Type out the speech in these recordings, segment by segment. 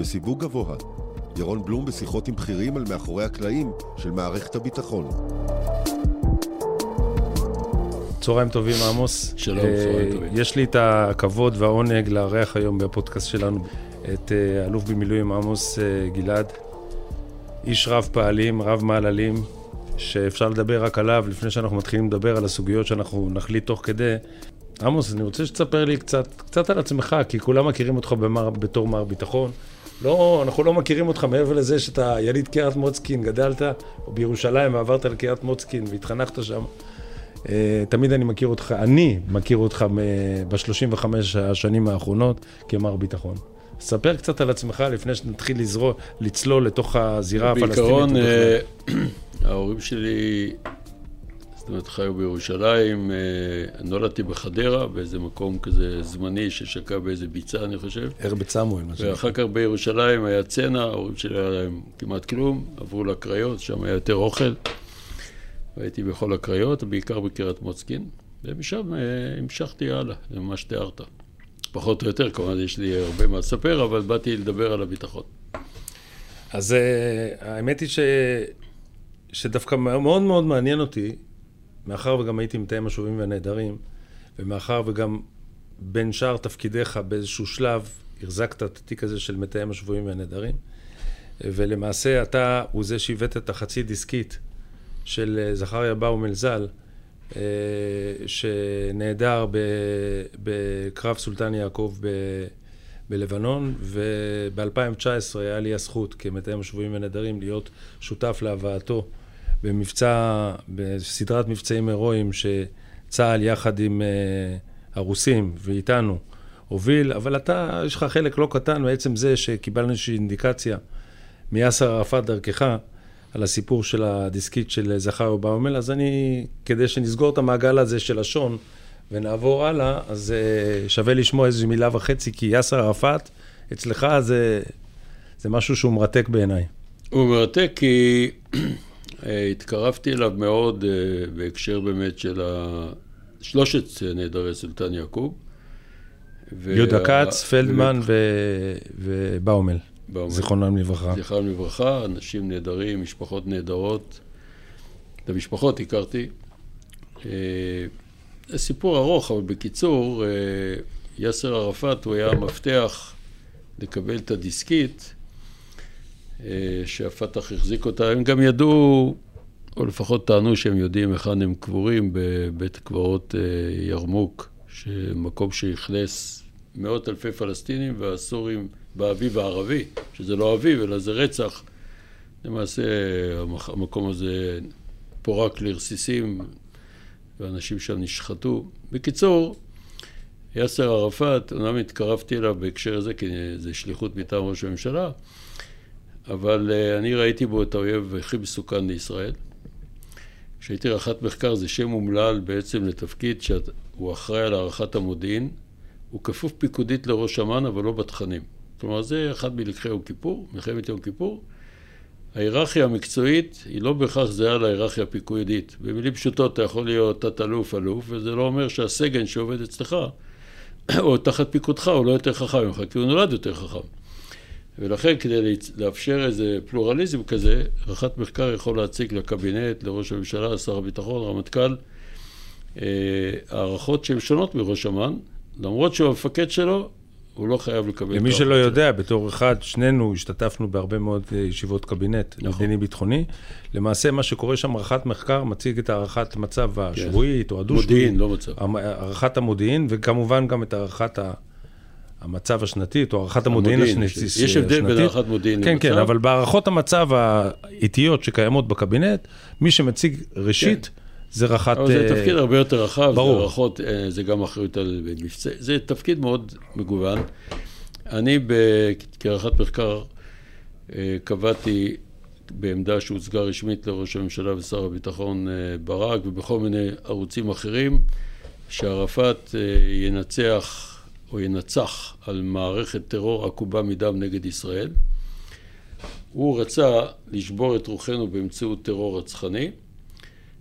בסיווג גבוה. ירון בלום בשיחות עם בכירים על מאחורי הקלעים של מערכת הביטחון. צהריים טובים, עמוס. שלום, צהריים אה, טובים. יש לי את הכבוד והעונג לארח היום בפודקאסט שלנו את אה, אלוף במילואים עמוס אה, גלעד. איש רב פעלים, רב מעללים, שאפשר לדבר רק עליו לפני שאנחנו מתחילים לדבר על הסוגיות שאנחנו נחליט תוך כדי. עמוס, אני רוצה שתספר לי קצת, קצת על עצמך, כי כולם מכירים אותך במר, בתור מר ביטחון. לא, אנחנו לא מכירים אותך מעבר לזה שאתה יליד קריית מוצקין, גדלת בירושלים ועברת לקריית מוצקין והתחנכת שם. אה, תמיד אני מכיר אותך, אני מכיר אותך ב-35 השנים האחרונות כמר ביטחון. ספר קצת על עצמך לפני שנתחיל לזרוע, לצלול לתוך הזירה הפלסטינית. בעיקרון. אה, ההורים שלי, זאת אומרת, חיו בירושלים, אה, נולדתי בחדרה, באיזה מקום כזה זמני ששקע באיזה ביצה, אני חושב. הרבט סמואל, מה שנקרא. ואחר כך בירושלים היה צנע, ההורים שלי היה להם כמעט כלום, עברו לקריות, שם היה יותר אוכל. והייתי בכל הקריות, בעיקר בקריית מוצקין, ומשם אה, המשכתי הלאה, זה מה שתיארת. פחות או יותר, כמובן יש לי הרבה מה לספר, אבל באתי לדבר על הביטחון. אז אה, האמת היא ש... שדווקא מאוד מאוד מעניין אותי, מאחר וגם הייתי מתאם השובים והנעדרים, ומאחר וגם בין שאר תפקידיך באיזשהו שלב החזקת את התיק הזה של מתאם השבויים והנעדרים, ולמעשה אתה הוא זה שהבאת את החצי דיסקית של אה, זכריה באומל ז"ל, אה, שנעדר בקרב סולטן יעקב ב... בלבנון, וב-2019 היה לי הזכות כמתאם השבויים ונעדרים להיות שותף להבאתו במבצע, בסדרת מבצעים הירואיים שצה"ל יחד עם uh, הרוסים ואיתנו הוביל, אבל אתה, יש לך חלק לא קטן מעצם זה שקיבלנו איזושהי אינדיקציה מיאסר ערפאת דרכך על הסיפור של הדיסקית של זכר אובאומל, אז אני, כדי שנסגור את המעגל הזה של לשון, ונעבור הלאה, אז uh, שווה לשמוע איזו מילה וחצי, כי יאסר ערפאת, אצלך זה, זה משהו שהוא מרתק בעיניי. הוא מרתק כי התקרבתי אליו מאוד אה, בהקשר באמת של שלושת נעדרי סולטן יעקוב. יהודה כץ, פלדמן. ובאומל, באומל. זיכרונם לברכה. זכרם לברכה, אנשים נהדרים, משפחות נהדרות. את המשפחות הכרתי. אה, זה סיפור ארוך, אבל בקיצור, אה, יאסר ערפאת הוא היה המפתח לקבל את הדיסקית אה, שהפת"ח החזיק אותה. הם גם ידעו, או לפחות טענו שהם יודעים היכן הם קבורים בבית קברות אה, ירמוק, מקום שאכלס מאות אלפי פלסטינים והסורים באביב הערבי, שזה לא אביב אלא זה רצח. למעשה המקום הזה פורק לרסיסים ואנשים שם נשחטו. בקיצור, יאסר ערפאת, אומנם התקרבתי אליו בהקשר הזה, כי זה שליחות מטעם ראש הממשלה, אבל אה, אני ראיתי בו את האויב הכי מסוכן לישראל. כשהייתי רח"ט מחקר זה שם אומלל בעצם לתפקיד שהוא אחראי על הערכת המודיעין, הוא כפוף פיקודית לראש אמ"ן אבל לא בתכנים. כלומר זה אחד מלקחי יום כיפור, מלחמת יום כיפור. ההיררכיה המקצועית היא לא בהכרח זהה להיררכיה הפיקודית. במילים פשוטות אתה יכול להיות תת-אלוף, אלוף, וזה לא אומר שהסגן שעובד אצלך, או תחת פיקודך, הוא לא יותר חכם ממך, כי הוא נולד יותר חכם. ולכן כדי לאפשר איזה פלורליזם כזה, רח"ט מחקר יכול להציג לקבינט, לראש הממשלה, לשר הביטחון, רמטכ"ל, אה, הערכות שהן שונות מראש אמ"ן, למרות שהוא המפקד שלו, הוא לא חייב לקבל למי שלא יודע, בתור אחד, שנינו השתתפנו בהרבה מאוד אה, ישיבות קבינט נכון. מדיני-ביטחוני. למעשה, מה שקורה שם, הערכת מחקר מציג את הערכת מצב השבועית או שלו. הדו-שבועית. מודיעין, לא מצב. הערכת המודיעין, וכמובן גם את הערכת המצב השנתית, או הערכת המודיעין המודיעין, השנתית. יש הבדל בין הערכת מודיעין כן, למצב. כן, אבל בהערכות המצב האיטיות שקיימות בקבינט, מי שמציג ראשית, זה רח"ט... אבל זה אה, תפקיד הרבה יותר רחב, ברור. זה הערכות, אה, זה גם אחריות על מבצע, זה תפקיד מאוד מגוון. אני כערכת מחקר אה, קבעתי בעמדה שהוצגה רשמית לראש הממשלה ושר הביטחון אה, ברק ובכל מיני ערוצים אחרים, שערפאת אה, ינצח או ינצח על מערכת טרור עקובה מדם נגד ישראל. הוא רצה לשבור את רוחנו באמצעות טרור רצחני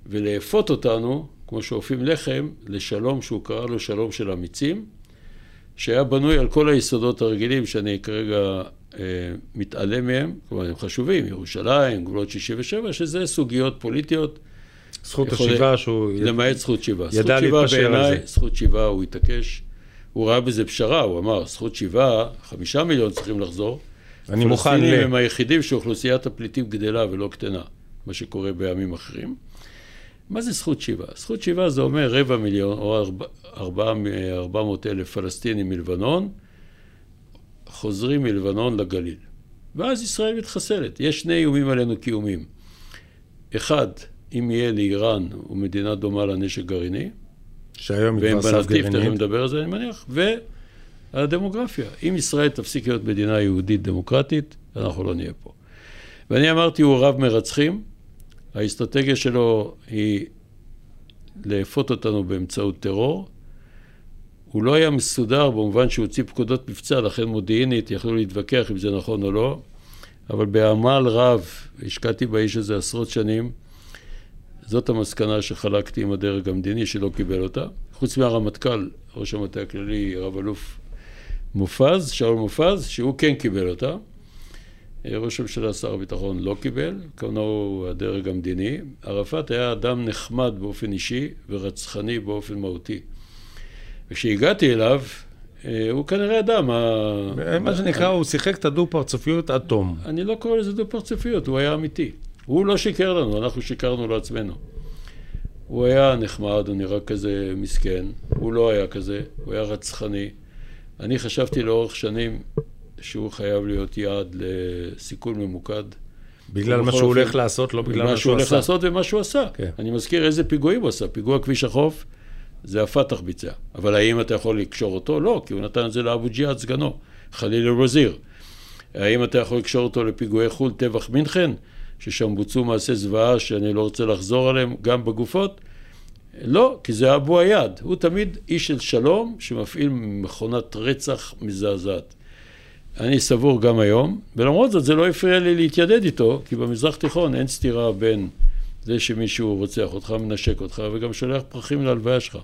ולאפות אותנו, כמו שאופים לחם, לשלום שהוא קרא לו שלום של אמיצים, שהיה בנוי על כל היסודות הרגילים שאני כרגע אה, מתעלם מהם, כלומר הם חשובים, ירושלים, גבולות 67, שזה סוגיות פוליטיות. זכות השיבה שהוא... למעט זכות שיבה. ידע להתפשר על זה. זכות שיבה, הוא התעקש. הוא ראה בזה פשרה, הוא אמר, זכות שיבה, חמישה מיליון צריכים לחזור. אני מוכן ל... הפלסטינים הם היחידים שאוכלוסיית הפליטים גדלה ולא קטנה, מה שקורה בימים אחרים. מה זה זכות שיבה? זכות שיבה זה אומר רבע מיליון או ארבע, ארבע מאות אלף פלסטינים מלבנון, חוזרים מלבנון לגליל. ואז ישראל מתחסלת. יש שני איומים עלינו קיומיים. אחד, אם יהיה לאיראן ומדינה דומה לנשק גרעיני, שהיום היא כבר סף גרעינית. תכף נדבר על זה, אני מניח, והדמוגרפיה. אם ישראל תפסיק להיות מדינה יהודית דמוקרטית, אנחנו לא נהיה פה. ואני אמרתי, הוא רב מרצחים, האסטרטגיה שלו היא לאפות אותנו באמצעות טרור. הוא לא היה מסודר במובן שהוא הוציא פקודות מבצע, לכן מודיעינית יכלו להתווכח אם זה נכון או לא, אבל בעמל רב, השקעתי באיש הזה עשרות שנים, זאת המסקנה שחלקתי עם הדרג המדיני שלא קיבל אותה. חוץ מהרמטכ"ל, ראש המטה הכללי, רב אלוף מופז, שאול מופז, שהוא כן קיבל אותה. ראש הממשלה, שר הביטחון, לא קיבל, כמונו הדרג המדיני. ערפאת היה אדם נחמד באופן אישי ורצחני באופן מהותי. וכשהגעתי אליו, אה, הוא כנראה מה... מה שנקרא, הוא שיחק את הדו-פרצופיות עד תום. אני לא קורא לזה דו-פרצופיות, הוא היה אמיתי. הוא לא שיקר לנו, אנחנו שיקרנו לעצמנו. הוא היה נחמד, הוא נראה כזה מסכן, הוא לא היה כזה, הוא היה רצחני. אני חשבתי לאורך שנים שהוא חייב להיות יעד לסיכול ממוקד. בגלל מה שהוא הולך לעשות, לא בגלל מה שהוא הולך עשה. לעשות ומה שהוא עשה. כן. אני מזכיר איזה פיגועים הוא עשה. פיגוע כביש החוף, זה הפתח ביצע. אבל האם אתה יכול לקשור אותו? לא, כי הוא נתן את זה לאבו ג'יהאד סגנו, חליל אל-וזיר. האם אתה יכול לקשור אותו לפיגועי חו"ל, טבח מינכן, ששם בוצעו מעשי זוועה שאני לא רוצה לחזור עליהם, גם בגופות? לא, כי זה אבו עיאד. הוא תמיד איש של שלום שמפעיל מכונת רצח מזעזעת. אני סבור גם היום, ולמרות זאת זה לא הפריע לי להתיידד איתו, כי במזרח תיכון אין סתירה בין זה שמישהו רוצח אותך, מנשק אותך, וגם שולח פרחים להלוויה שלך.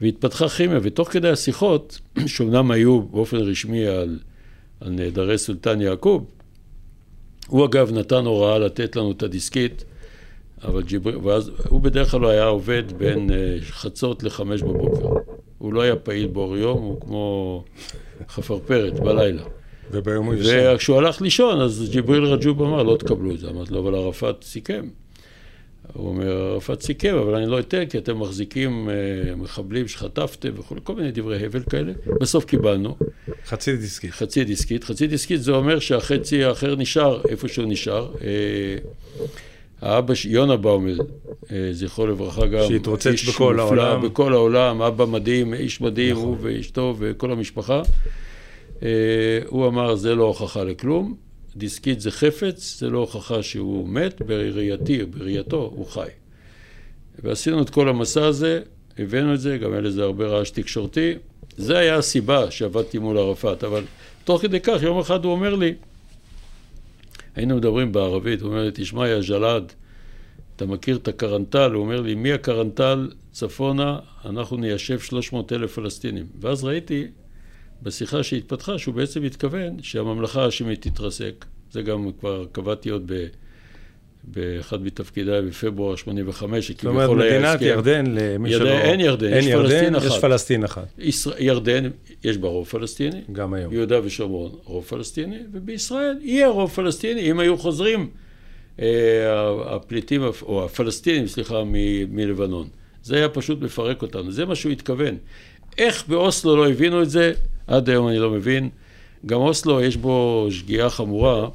והתפתחה כימיה, ותוך כדי השיחות, שאומנם היו באופן רשמי על, על נעדרי סולטן יעקוב, הוא אגב נתן הוראה לתת לנו את הדיסקית, אבל ג'יבריל, ואז הוא בדרך כלל היה עובד בין אה, חצות לחמש בבוקר. הוא לא היה פעיל באור יום, הוא כמו חפרפרת בלילה. וביום הוא ישן. וכשהוא הלך לישון, אז ג'יבריל רג'וב אמר, לא תקבלו את זה. אמרתי לו, אבל ערפאת סיכם. הוא אומר, ערפאת סיכם, אבל אני לא אתן, כי אתם מחזיקים אה, מחבלים שחטפתם וכולי, כל מיני דברי הבל כאלה. בסוף קיבלנו חצי דיסקית. חצי דיסקית. חצי דיסקית זה אומר שהחצי האחר נשאר איפה שהוא נשאר. אה, האבא, יונה באומל, אה, זכרו לברכה גם, שהתרוצץ בכל מופלא, העולם. בכל העולם, אבא מדהים, איש מדהים, נכון. הוא ואשתו וכל המשפחה. הוא אמר, זה לא הוכחה לכלום, דיסקית זה חפץ, זה לא הוכחה שהוא מת, בראייתי, בראייתו, הוא חי. ועשינו את כל המסע הזה, הבאנו את זה, גם היה לזה הרבה רעש תקשורתי. זה היה הסיבה שעבדתי מול ערפאת, אבל תוך כדי כך, יום אחד הוא אומר לי, היינו מדברים בערבית, הוא אומר לי, תשמע, יא ג'לאד, אתה מכיר את הקרנטל? הוא אומר לי, מי הקרנטל צפונה, אנחנו ניישב 300 אלף פלסטינים. ואז ראיתי בשיחה שהתפתחה שהוא בעצם התכוון שהממלכה ההאשמית תתרסק. זה גם כבר קבעתי עוד ב... באחד מתפקידיי בפברואר 85, זאת אומרת, שכביכול היה מדינת הסכם. ירדן, למי ירדן- שלא... אין ירדן, אין יש ירדן, פלסטין יש אחת. פלסטין אחת, ישראל, ירדן, יש בה רוב פלסטיני, גם היום. יהודה ושומרון רוב פלסטיני, ובישראל יהיה רוב פלסטיני, אם היו חוזרים אה, הפליטים, או הפלסטינים, סליחה, מ- מלבנון. זה היה פשוט מפרק אותנו, זה מה שהוא התכוון. איך באוסלו לא הבינו את זה, עד היום אני לא מבין. גם אוסלו יש בו שגיאה חמורה.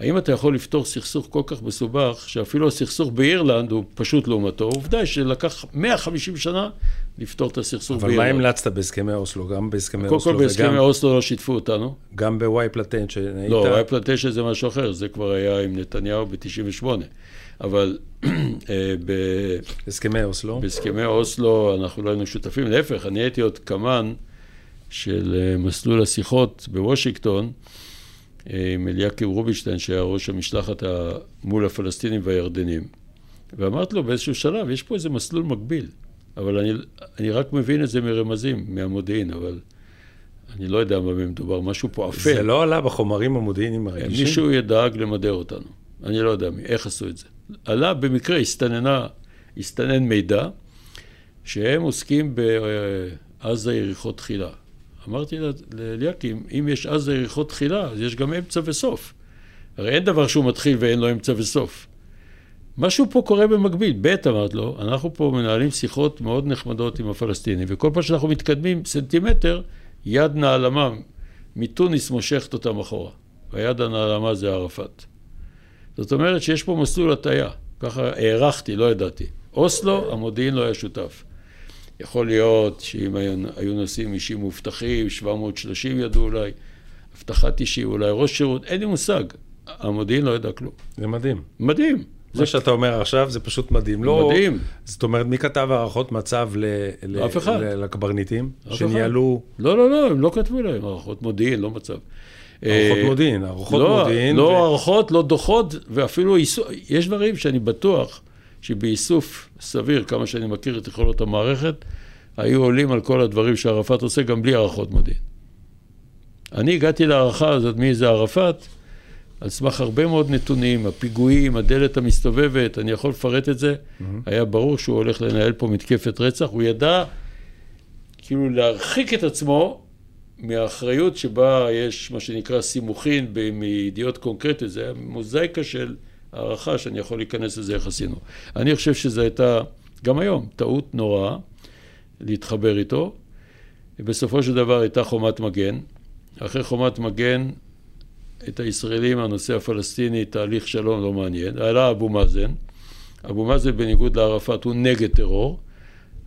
האם אתה יכול לפתור סכסוך כל כך מסובך, שאפילו הסכסוך באירלנד הוא פשוט לעומתו? עובדה היא שלקח 150 שנה לפתור את הסכסוך אבל באירלנד. מה המלצת בהסכמי אוסלו? גם בהסכמי קודם כל אוסלו בהסכמי וגם אוסלו לא שיתפו אותנו. גם בוואי פלטן, שהיית... לא, וואי פלנטשן זה משהו אחר, זה כבר היה עם נתניהו ב-98. אבל אה, ב- הסכמי אוסלו. בהסכמי אוסלו אנחנו לא היינו שותפים, להפך, אני הייתי עוד קמ"ן של אה, מסלול השיחות בוושינגטון אה, עם אליקים רובינשטיין, שהיה ראש המשלחת מול הפלסטינים והירדנים. ואמרתי לו באיזשהו שלב, יש פה איזה מסלול מקביל, אבל אני, אני רק מבין את זה מרמזים, מהמודיעין, אבל אני לא יודע במה מדובר, משהו פה אפל. זה לא עלה בחומרים המודיעיניים הרגישים? מישהו ידאג למדר אותנו. אני לא יודע מי, איך עשו את זה. עלה במקרה, הסתננה, הסתנן מידע, שהם עוסקים בעזה יריחו תחילה. אמרתי לאליקים, אם יש עזה יריחו תחילה, אז יש גם אמצע וסוף. הרי אין דבר שהוא מתחיל ואין לו אמצע וסוף. משהו פה קורה במקביל. ב' אמרת לו, אנחנו פה מנהלים שיחות מאוד נחמדות עם הפלסטינים, וכל פעם שאנחנו מתקדמים סנטימטר, יד נעלמה מתוניס מושכת אותם אחורה. והיד הנעלמה זה ערפאת. זאת אומרת שיש פה מסלול הטיה. ככה הערכתי, לא ידעתי. אוסלו, המודיעין לא היה שותף. יכול להיות שאם היו נושאים אישים מובטחים, 730 ידעו אולי, הבטחת אישי, אולי ראש שירות, אין לי מושג. המודיעין לא ידע כלום. זה מדהים. מדהים. זה זה שאתה אומר עכשיו זה פשוט מדהים. לא, מדהים. זאת אומרת, מי כתב הערכות מצב ל, ל, אף אחד. לקברניטים? אף שניהלו... לא, לא, לא, הם לא כתבו להם הערכות מודיעין, לא מצב. הערכות אה, מודיעין, הערכות לא, מודיעין. לא ו- הערכות, לא דוחות, ואפילו יש דברים שאני בטוח שבאיסוף סביר, כמה שאני מכיר את יכולות המערכת, היו עולים על כל הדברים שערפאת עושה גם בלי הערכות מודיעין. אני הגעתי להערכה הזאת, מי זה ערפאת, על סמך הרבה מאוד נתונים, הפיגועים, הדלת המסתובבת, אני יכול לפרט את זה. Mm-hmm. היה ברור שהוא הולך לנהל פה מתקפת רצח, הוא ידע כאילו להרחיק את עצמו מהאחריות שבה יש מה שנקרא סימוכין מידיעות קונקרטיות, זה היה מוזאיקה של הערכה שאני יכול להיכנס לזה איך עשינו. אני חושב שזו הייתה, גם היום, טעות נוראה להתחבר איתו. בסופו של דבר הייתה חומת מגן. אחרי חומת מגן, את הישראלים, הנושא הפלסטיני, תהליך שלום לא מעניין. עלה אבו מאזן. אבו מאזן, בניגוד לערפאת, הוא נגד טרור.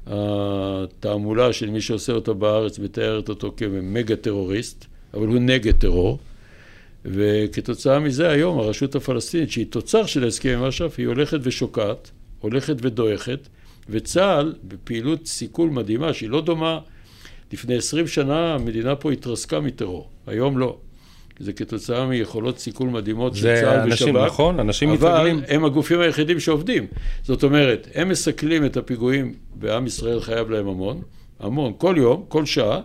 התעמולה של מי שעושה אותו בארץ מתארת אותו כמגה טרוריסט, אבל הוא נגד טרור. וכתוצאה מזה היום הרשות הפלסטינית, שהיא תוצר של ההסכם עם אש"ף, היא הולכת ושוקעת, הולכת ודועכת, וצה"ל בפעילות סיכול מדהימה, שהיא לא דומה, לפני עשרים שנה המדינה פה התרסקה מטרור, היום לא. זה כתוצאה מיכולות סיכול מדהימות של זה צה"ל אנשים, ושב"כ. נכון? אנשים אבל מתרגלים. הם הגופים היחידים שעובדים. זאת אומרת, הם מסכלים את הפיגועים, ועם ישראל חייב להם המון, המון, כל יום, כל שעה.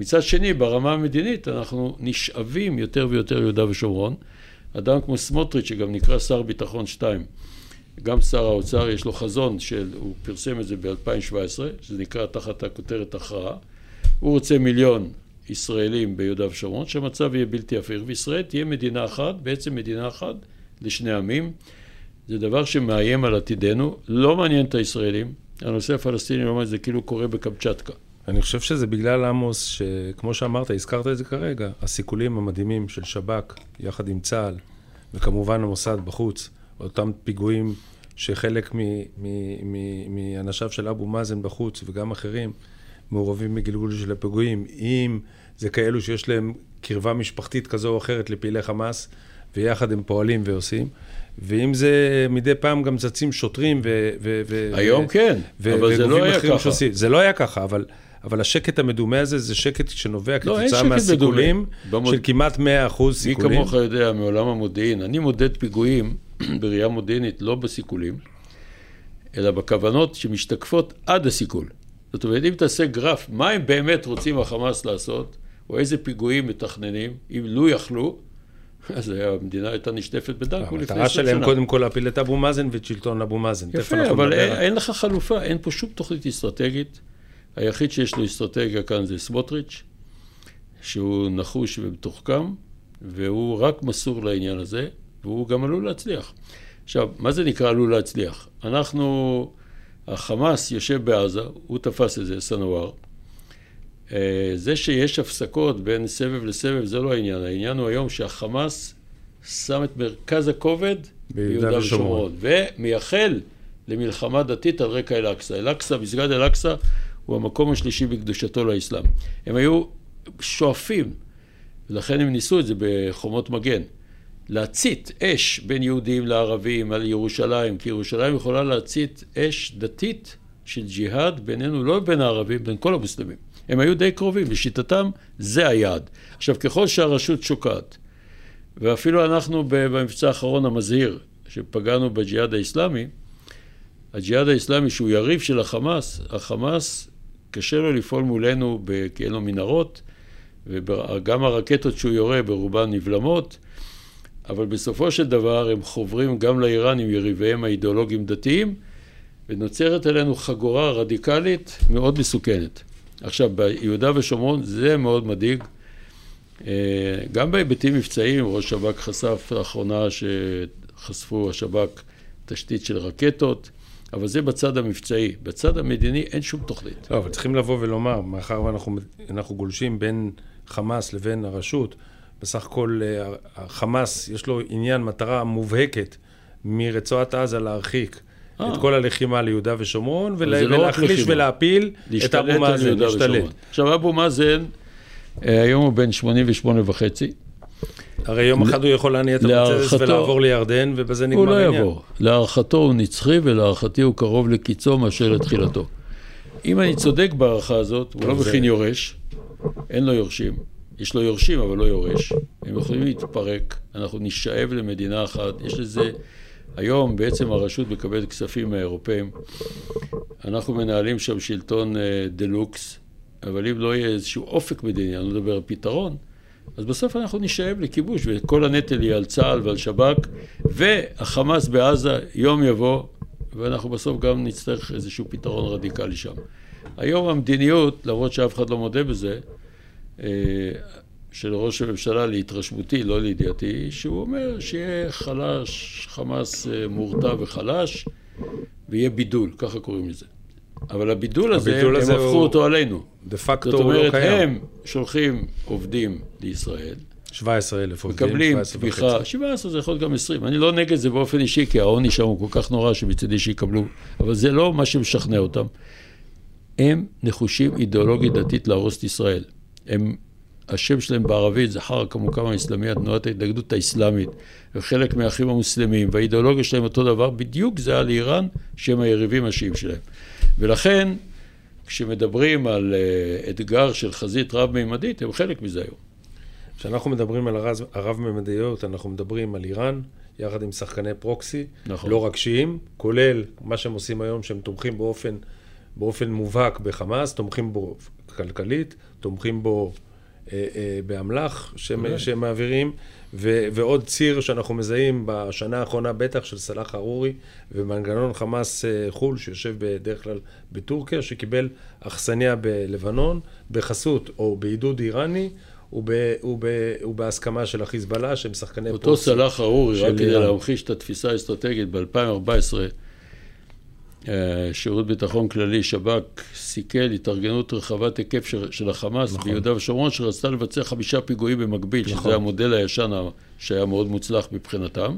מצד שני, ברמה המדינית, אנחנו נשאבים יותר ויותר יהודה ושומרון. אדם כמו סמוטריץ', שגם נקרא שר ביטחון 2, גם שר האוצר, יש לו חזון של, הוא פרסם את זה ב-2017, שזה נקרא תחת הכותרת הכרעה. הוא רוצה מיליון ישראלים ביהודה ושומרון, שהמצב יהיה בלתי הפיך, וישראל תהיה מדינה אחת, בעצם מדינה אחת לשני עמים. זה דבר שמאיים על עתידנו, לא מעניין את הישראלים. הנושא הפלסטיני זה כאילו קורה בקמצ'טקה. אני חושב שזה בגלל עמוס, שכמו שאמרת, הזכרת את זה כרגע, הסיכולים המדהימים של שב"כ, יחד עם צה"ל, וכמובן המוסד בחוץ, אותם פיגועים שחלק מאנשיו של אבו מאזן בחוץ, וגם אחרים, מעורבים בגלגול של הפיגועים, אם זה כאלו שיש להם קרבה משפחתית כזו או אחרת לפעילי חמאס, ויחד הם פועלים ועושים. ואם זה מדי פעם גם צצים שוטרים ו... ו- ו- היום ו- כן, ו- אבל זה לא היה ככה. שעושים. זה לא היה ככה, אבל, אבל השקט המדומה הזה זה שקט שנובע לא, כתוצאה מהסיכולים. במוד- של כמעט 100% מי סיכולים. כמוך יודע מעולם המודיעין, אני מודד פיגועים בראייה מודיעינית, לא בסיכולים, אלא בכוונות שמשתקפות עד הסיכול. זאת אומרת, אם תעשה גרף, מה הם באמת רוצים החמאס לעשות, או איזה פיגועים מתכננים, אם לו יכלו, אז המדינה הייתה נשטפת בדם לפני המטרה 20 שלהם שנה. קודם כל להפיל את אבו מאזן ואת שלטון אבו מאזן. יפה, אבל אין, אין לך חלופה, אין פה שום תוכנית אסטרטגית. היחיד שיש לו אסטרטגיה כאן זה סמוטריץ', שהוא נחוש ומתוחכם, והוא רק מסור לעניין הזה, והוא גם עלול להצליח. עכשיו, מה זה נקרא עלול להצליח? אנחנו, החמאס יושב בעזה, הוא תפס את זה, סנוואר. אה, זה שיש הפסקות בין סבב לסבב זה לא העניין, העניין הוא היום שהחמאס שם את מרכז הכובד ביהודה. ושומרון, ומייחל למלחמה דתית על רקע אל-אקצא. אל-אקצא, מסגד אל-אקצא הוא המקום השלישי בקדושתו לאסלאם. הם היו שואפים, ולכן הם ניסו את זה בחומות מגן, להצית אש בין יהודים לערבים על ירושלים, כי ירושלים יכולה להצית אש דתית של ג'יהאד בינינו, לא בין הערבים, בין כל המוסלמים. הם היו די קרובים, לשיטתם זה היעד. עכשיו, ככל שהרשות שוקעת, ואפילו אנחנו במבצע האחרון המזהיר, שפגענו בג'יהאד האיסלאמי, הג'יהאד האיסלאמי שהוא יריב של החמאס, החמאס קשה לו לפעול מולנו כי אין לו מנהרות, וגם הרקטות שהוא יורה ברובן נבלמות, אבל בסופו של דבר הם חוברים גם לאיראנים, יריביהם האידיאולוגיים דתיים, ונוצרת עלינו חגורה רדיקלית מאוד מסוכנת. עכשיו, ביהודה ושומרון זה מאוד מדאיג. אה, גם בהיבטים מבצעיים, ראש שב"כ חשף לאחרונה שחשפו השב"כ תשתית של רקטות, אבל זה בצד המבצעי. בצד המדיני אין שום תוכנית. לא, אבל צריכים לבוא ולומר, מאחר ואנחנו גולשים בין חמאס לבין הרשות, בסך הכל אה, החמאס יש לו עניין, מטרה מובהקת מרצועת עזה להרחיק אה. את כל הלחימה ליהודה ושומרון. לא ולהחליש ולהפיל את אבו מאזן, להשתלט. עכשיו אבו מאזן, אה, היום הוא בן 88 וחצי. הרי יום אחד הוא יכול להניע את המרצדס ולעבור לירדן, ובזה נגמר העניין. הוא לא יבוא. להערכתו הוא נצחי, ולהערכתי הוא קרוב לקיצו מאשר לתחילתו. אם אני צודק בהערכה הזאת, הוא לא מכין יורש, אין לו יורשים. יש לו יורשים, אבל לא יורש. הם יכולים להתפרק, אנחנו נשאב למדינה אחת. יש לזה... היום בעצם הרשות מקבלת כספים מהאירופאים. אנחנו מנהלים שם שלטון אה, דה לוקס, אבל אם לא יהיה איזשהו אופק מדיני, אני לא מדבר על פתרון, אז בסוף אנחנו נשאב לכיבוש, וכל הנטל יהיה על צה"ל ועל שב"כ, והחמאס בעזה יום יבוא, ואנחנו בסוף גם נצטרך איזשהו פתרון רדיקלי שם. היום המדיניות, למרות שאף אחד לא מודה בזה, אה, של ראש הממשלה להתרשמותי, לא לידיעתי, שהוא אומר שיהיה חלש, חמאס אה, מורתע וחלש, ויהיה בידול, ככה קוראים לזה. אבל הבידול הזה, הבידול הם הזה הפכו הוא... אותו עלינו. דה פקטו הוא לא קיים. זאת אומרת, הם שולחים עובדים לישראל. 17 אלף עובדים, מקבלים תמיכה, 17 זה יכול להיות גם 20. אני לא נגד זה באופן אישי, כי העוני שם הוא כל כך נורא שמצידי שיקבלו, אבל זה לא מה שמשכנע אותם. הם נחושים אידיאולוגית דתית להרוס את ישראל. הם השם שלהם בערבית זה חרק המוקם האסלאמי, תנועת ההתנגדות האסלאמית, וחלק מהאחים המוסלמים, והאידיאולוגיה שלהם אותו דבר, בדיוק זה על איראן, שהם היריבים השיעים שלהם. ולכן, כשמדברים על uh, אתגר של חזית רב-מימדית, הם חלק מזה היום. כשאנחנו מדברים על הרב-מימדיות, אנחנו מדברים על איראן, יחד עם שחקני פרוקסי, נכון. לא רק שיעים, כולל מה שהם עושים היום, שהם תומכים באופן, באופן מובהק בחמאס, תומכים בו כלכלית, תומכים בו אה, אה, באמל"ח שהם, שהם מעבירים, ו, ועוד ציר שאנחנו מזהים בשנה האחרונה בטח של סלאח ארורי ומנגנון חמאס אה, חו"ל שיושב בדרך כלל בטורקיה, שקיבל אכסניה בלבנון בחסות או בעידוד איראני. ובהסכמה של החיזבאללה, שהם שחקני פרוסי. אותו סלאח ארורי, רק כדי להמחיש את התפיסה האסטרטגית, ב-2014 אה, שירות ביטחון כללי, שב"כ, סיכל התארגנות רחבת היקף של, של החמאס נכון. ביהודה ושומרון, שרצתה לבצע חמישה פיגועים במקביל, נכון. שזה המודל הישן שהיה מאוד מוצלח מבחינתם,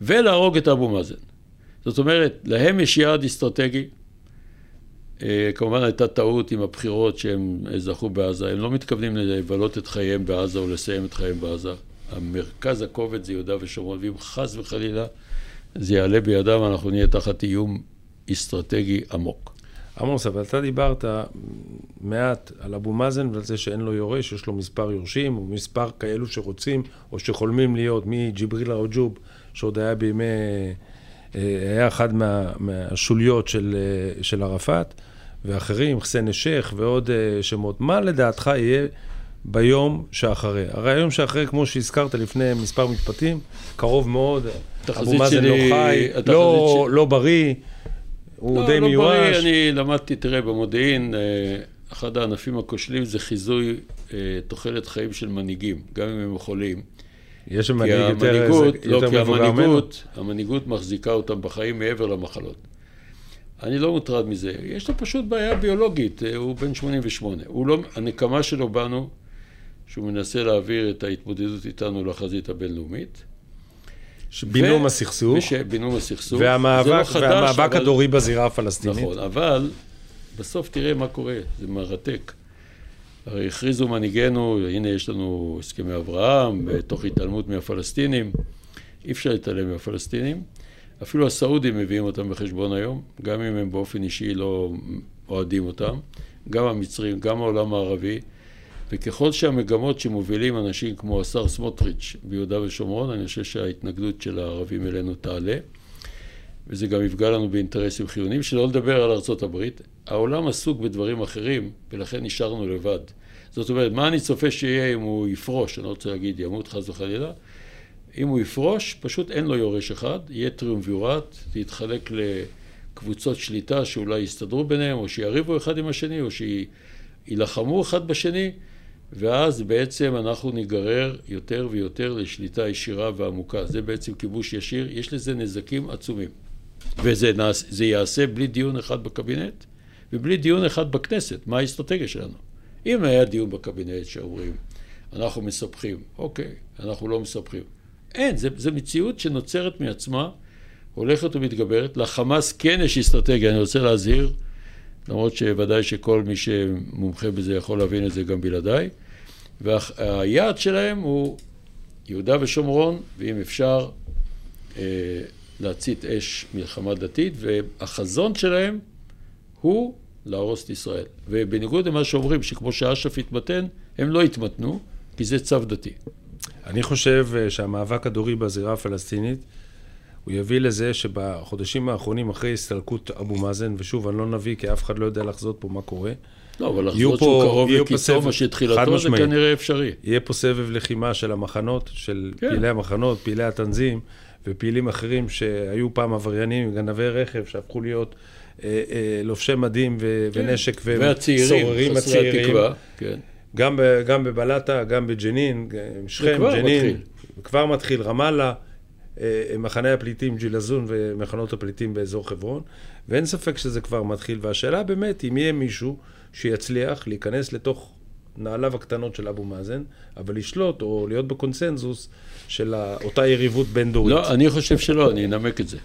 ולהרוג את אבו מאזן. זאת אומרת, להם יש יעד אסטרטגי. אה, כמובן הייתה טעות עם הבחירות שהם זכו בעזה. הם לא מתכוונים לבלות את חייהם בעזה או לסיים את חייהם בעזה. המרכז הכובד זה יהודה ושומרון, ואם חס וחלילה זה יעלה בידם, אנחנו נהיה תחת איום אסטרטגי עמוק. עמוס, אבל אתה דיברת מעט על אבו מאזן ועל זה שאין לו יורש, יש לו מספר יורשים, או מספר כאלו שרוצים או שחולמים להיות, מג'יבריל רג'וב, שעוד היה בימי, אה, היה אחד מה, מהשוליות של, אה, של ערפאת, ואחרים, חסן א-שייח ועוד אה, שמות. מה לדעתך יהיה ביום שאחרי? הרי היום שאחרי, כמו שהזכרת לפני מספר משפטים, קרוב מאוד, אבו מאזן לא חי, לא, לא בריא. הוא לא, די לא מיואש. בריא, אני למדתי, תראה, במודיעין, אה, אחד הענפים הכושלים זה חיזוי אה, תוחלת חיים של מנהיגים, גם אם הם חולים. יש שם מנהיג יותר, המנהיגות, לא, יותר כי המנהיגות, המנהיגות מחזיקה אותם בחיים מעבר למחלות. אני לא מוטרד מזה. יש לו פשוט בעיה ביולוגית, אה, הוא בן 88. הוא לא, הנקמה שלו בנו, שהוא מנסה להעביר את ההתמודדות איתנו לחזית הבינלאומית. בינום הסכסוך. בינום הסכסוך. והמאבק, לא חדש, והמאבק אבל... הדורי בזירה הפלסטינית. נכון, אבל בסוף תראה מה קורה, זה מרתק. הרי הכריזו מנהיגינו, הנה יש לנו הסכמי אברהם, תוך התעלמות מהפלסטינים. אי אפשר להתעלם מהפלסטינים. אפילו הסעודים מביאים אותם בחשבון היום, גם אם הם באופן אישי לא אוהדים אותם. גם המצרים, גם העולם הערבי. וככל שהמגמות שמובילים אנשים כמו השר סמוטריץ' ביהודה ושומרון, אני חושב שההתנגדות של הערבים אלינו תעלה, וזה גם יפגע לנו באינטרסים חיוניים, שלא לדבר על ארצות הברית. העולם עסוק בדברים אחרים, ולכן נשארנו לבד. זאת אומרת, מה אני צופה שיהיה אם הוא יפרוש, אני לא רוצה להגיד ימות חס וחלילה, אם הוא יפרוש, פשוט אין לו יורש אחד, יהיה טריומווירט, זה יתחלק לקבוצות שליטה שאולי יסתדרו ביניהם, או שיריבו אחד עם השני, או שיילחמו אחד בשני, ואז בעצם אנחנו ניגרר יותר ויותר לשליטה ישירה ועמוקה. זה בעצם כיבוש ישיר, יש לזה נזקים עצומים. וזה יעשה בלי דיון אחד בקבינט, ובלי דיון אחד בכנסת, מה האסטרטגיה שלנו. אם היה דיון בקבינט שאומרים, אנחנו מספחים, אוקיי, אנחנו לא מספחים. אין, זו מציאות שנוצרת מעצמה, הולכת ומתגברת. לחמאס כן יש אסטרטגיה, אני רוצה להזהיר, למרות שוודאי שכל מי שמומחה בזה יכול להבין את זה גם בלעדיי. והיעד שלהם הוא יהודה ושומרון, ואם אפשר, אה, להצית אש מלחמה דתית, והחזון שלהם הוא להרוס את ישראל. ובניגוד למה שאומרים, שכמו שאש"ף התמתן, הם לא התמתנו, כי זה צו דתי. אני חושב אה, שהמאבק הדורי בזירה הפלסטינית, הוא יביא לזה שבחודשים האחרונים, אחרי הסתלקות אבו מאזן, ושוב, אני לא נביא, כי אף אחד לא יודע לחזות פה מה קורה. לא, אבל לחזות שהוא קרוב לקיצו, מה שתחילתו זה כנראה אפשרי. יהיה פה סבב לחימה של המחנות, של כן. פעילי המחנות, פעילי התנזים, ופעילים אחרים שהיו פעם עבריינים, גנבי רכב, שהפכו להיות אה, אה, לובשי מדים ו- כן. ונשק וסוררים הצעירים. כן. גם, גם בבלטה, גם בג'נין, שכם, ג'נין. מתחיל. כבר מתחיל, רמאללה, מחנה הפליטים ג'ילזון ומחנות הפליטים באזור חברון, ואין ספק שזה כבר מתחיל. והשאלה באמת, אם יהיה מישהו שיצליח להיכנס לתוך נעליו הקטנות של אבו מאזן, אבל לשלוט או להיות בקונסנזוס של אותה יריבות בין-דורית. לא, אני חושב שלא, אני אנמק את זה.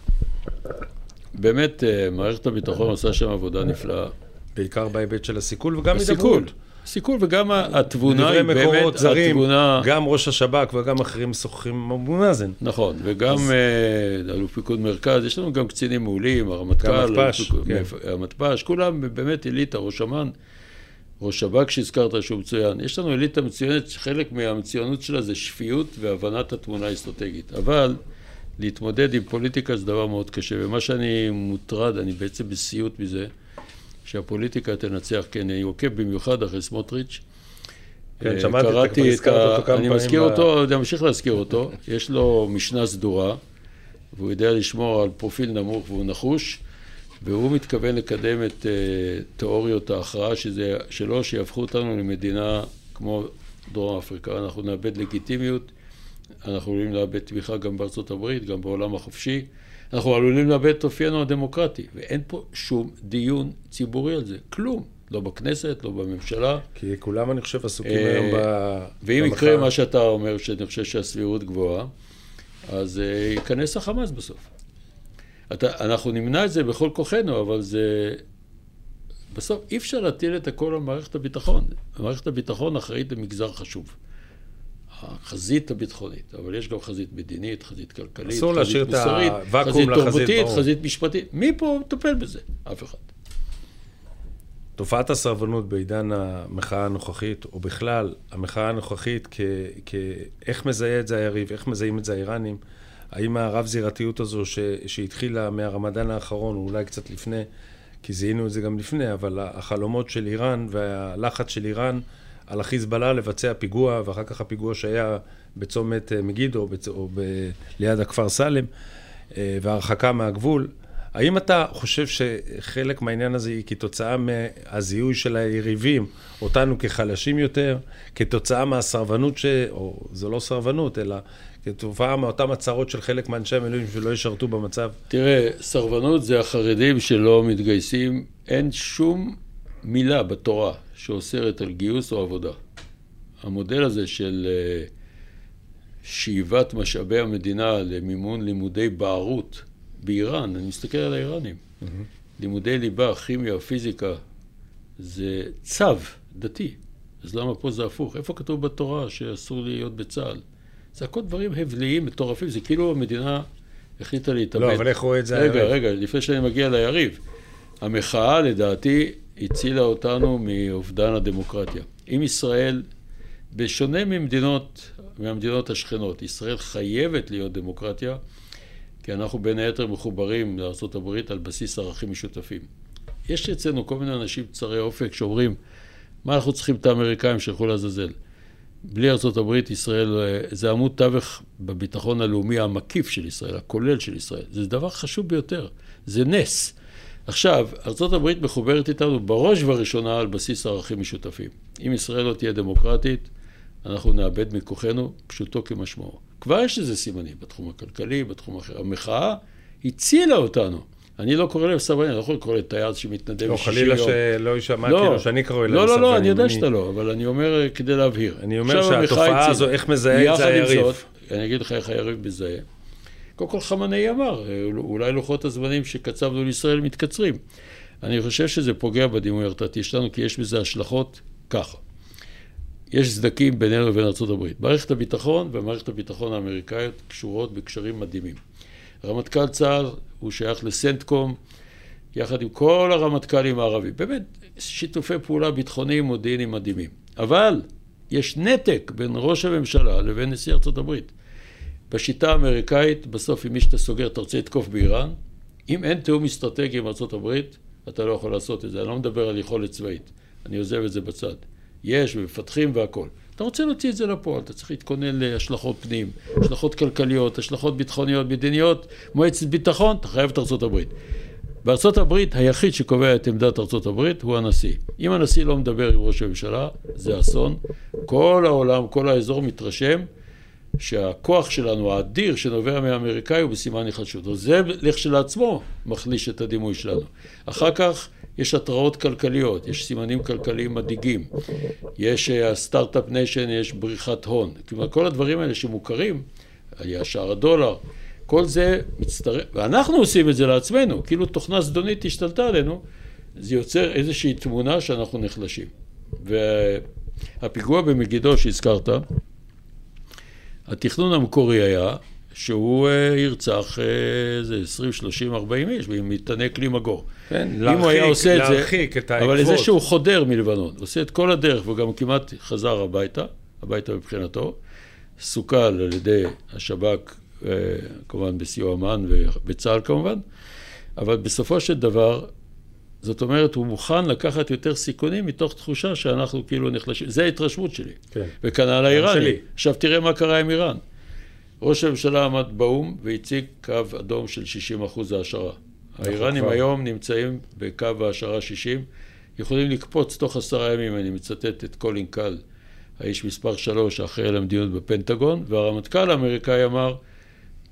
באמת, אה, מערכת הביטחון עושה שם עבודה נפלאה. בעיקר בהיבט של הסיכול וגם הידברות. סיכול, וגם התבונה היא באמת, מקורות זרים, התבונה... גם ראש השב"כ וגם אחרים משוחחים עם אבו מאזן. נכון, וגם אז... אה, אלוף פיקוד מרכז, יש לנו גם קצינים מעולים, הרמטכ"ל, המתפ"ש, כן. המתפ"ש, כולם באמת אליטה, ראש אמ"ן. ראש שב"כ שהזכרת שהוא מצוין. יש לנו אליטה מצוינת, שחלק מהמצוינות שלה זה שפיות והבנת התמונה האסטרטגית. אבל להתמודד עם פוליטיקה זה דבר מאוד קשה, ומה שאני מוטרד, אני בעצם בסיוט מזה, שהפוליטיקה תנצח, כן, אני עוקב במיוחד אחרי סמוטריץ'. כן, שמעתי, אתה כבר הזכרת אותו כמה פעמים. אני מזכיר אותו, אני אמשיך להזכיר אותו. יש לו משנה סדורה, והוא יודע לשמור על פרופיל נמוך והוא נחוש. והוא מתכוון לקדם את uh, תיאוריות ההכרעה שזה, שלו, שיהפכו אותנו למדינה כמו דרום אפריקה. אנחנו נאבד לגיטימיות, אנחנו עלולים לאבד תמיכה גם בארצות הברית, גם בעולם החופשי. אנחנו עלולים לאבד את אופיינו הדמוקרטי, ואין פה שום דיון ציבורי על זה, כלום. לא בכנסת, לא בממשלה. כי כולם, אני חושב, עסוקים אה, היום במחאה. ואם יקרה מה שאתה אומר, שאני חושב שהסבירות גבוהה, אז uh, ייכנס החמאס בסוף. אתה, אנחנו נמנע את זה בכל כוחנו, אבל זה... בסוף אי אפשר להטיל את הכל על מערכת הביטחון. מערכת הביטחון אחראית למגזר חשוב. החזית הביטחונית, אבל יש גם חזית מדינית, חזית כלכלית, חזית מוסרית, חזית תרבותית, חזית משפטית. מי פה מטפל בזה? אף אחד. תופעת הסרבנות בעידן המחאה הנוכחית, או בכלל המחאה הנוכחית, כ, כ, איך מזהה את זה היריב, איך מזהים את זה האיראנים, האם הרב-זירתיות הזו ש, שהתחילה מהרמדאן האחרון, או אולי קצת לפני, כי זיהינו את זה גם לפני, אבל החלומות של איראן והלחץ של איראן על החיזבאללה לבצע פיגוע, ואחר כך הפיגוע שהיה בצומת אה, מגידו בצ... או ב... ליד הכפר סאלם, אה, והרחקה מהגבול. האם אתה חושב שחלק מהעניין הזה היא כתוצאה מהזיהוי של היריבים, אותנו כחלשים יותר, כתוצאה מהסרבנות, ש... או זו לא סרבנות, אלא כתופעה מאותן הצהרות של חלק מאנשי המילואים שלא ישרתו במצב? תראה, סרבנות זה החרדים שלא מתגייסים. אין שום מילה בתורה שאוסרת על גיוס או עבודה. המודל הזה של אה, שאיבת משאבי המדינה למימון לימודי בערות באיראן, אני מסתכל על האיראנים, mm-hmm. לימודי ליבה, כימיה, פיזיקה, זה צו דתי. אז למה פה זה הפוך? איפה כתוב בתורה שאסור להיות בצה"ל? זה הכל דברים הבליים, מטורפים, זה כאילו המדינה החליטה להתאבד. לא, אבל איך רואה את זה רגע, היריב? רגע, לפני שאני מגיע ליריב. המחאה, לדעתי, הצילה אותנו מאובדן הדמוקרטיה. אם ישראל, בשונה ממדינות, מהמדינות השכנות, ישראל חייבת להיות דמוקרטיה, כי אנחנו בין היתר מחוברים לארה"ב על בסיס ערכים משותפים. יש אצלנו כל מיני אנשים צרי אופק שאומרים, מה אנחנו צריכים את האמריקאים שילכו לעזאזל? בלי ארה"ב, ישראל זה עמוד תווך בביטחון הלאומי המקיף של ישראל, הכולל של ישראל. זה דבר חשוב ביותר, זה נס. עכשיו, ארה"ב מחוברת איתנו בראש ובראשונה על בסיס ערכים משותפים. אם ישראל לא תהיה דמוקרטית, אנחנו נאבד מכוחנו, פשוטו כמשמעו. כבר יש לזה סימנים בתחום הכלכלי, בתחום אחר. המחאה הצילה אותנו. אני לא קורא להם סרבנים, אני לא יכול לקרוא לטייס שמתנדב לא, חלילה שלא יישמע לא. כאילו שאני קורא להם לא, סרבנים. לא, לא, אני יודע שאתה לא, אבל אני אומר אה, כדי להבהיר. אני אומר שהתופעה. הזו, איך מזהה את זה היריב? אני אגיד לך איך היריב מזהה. קודם כל חמינאי אמר, אה, אולי לוחות הזמנים שקצבנו לישראל מתקצרים. אני חושב שזה פוגע בדימוי ההרתעתי שלנו, כי יש בזה השלכות ככה. יש סדקים בינינו לבין ארה"ב. מערכת הביטחון ומערכת הביטחון האמריקאית קשורות בקשרים מדהימים. רמטכ"ל צה"ל הוא שייך לסנטקום, יחד עם כל הרמטכ"לים הערבים. באמת, שיתופי פעולה ביטחוניים מודיעיניים מדהימים. אבל יש נתק בין ראש הממשלה לבין נשיא הברית. בשיטה האמריקאית, בסוף אם מי שאתה סוגר, אתה רוצה לתקוף באיראן, אם אין תיאום אסטרטגי עם הברית, אתה לא יכול לעשות את זה. אני לא מדבר על יכולת צבאית, אני עוזב את זה בצד. יש, ומפתחים והכול. אתה רוצה להוציא את זה לפועל, אתה צריך להתכונן להשלכות פנים, השלכות כלכליות, השלכות ביטחוניות, מדיניות, מועצת ביטחון, אתה חייב את הברית. בארצות הברית, היחיד שקובע את עמדת ארצות הברית הוא הנשיא. אם הנשיא לא מדבר עם ראש הממשלה, זה אסון. כל העולם, כל האזור מתרשם שהכוח שלנו, האדיר, שנובע מהאמריקאי, הוא בסימן היחלשות. אז זה לכשלעצמו מחליש את הדימוי שלנו. אחר כך יש התראות כלכליות, יש סימנים כלכליים מדאיגים, יש ה start-up nation, יש בריחת הון. כלומר, כל הדברים האלה שמוכרים, היה שער הדולר, כל זה מצטרף, ואנחנו עושים את זה לעצמנו, כאילו תוכנה זדונית השתלטה עלינו, זה יוצר איזושהי תמונה שאנחנו נחלשים. והפיגוע במגידו שהזכרת, התכנון המקורי היה שהוא אה, ירצח אה, איזה 20, 30, 40 איש במטעני כלי מגור. כן, אם הוא היה עושה את זה, להרחיק את אבל העקבות. לזה שהוא חודר מלבנון, עושה את כל הדרך וגם כמעט חזר הביתה, הביתה מבחינתו, סוכל על ידי השב"כ, אה, כמובן בסיוע אמ"ן ובצה"ל כמובן, אבל בסופו של דבר, זאת אומרת, הוא מוכן לקחת יותר סיכונים מתוך תחושה שאנחנו כאילו נחלשים. זה ההתרשמות שלי. כן. וכנ"ל האיראני. עכשיו תראה מה קרה עם איראן. ראש הממשלה עמד באו"ם והציג קו אדום של 60 אחוז העשרה. האיראנים כבר. היום נמצאים בקו העשרה 60, יכולים לקפוץ תוך עשרה ימים, אני מצטט את קולין קל, האיש מספר שלוש האחראי על המדיניות בפנטגון, והרמטכ"ל האמריקאי אמר,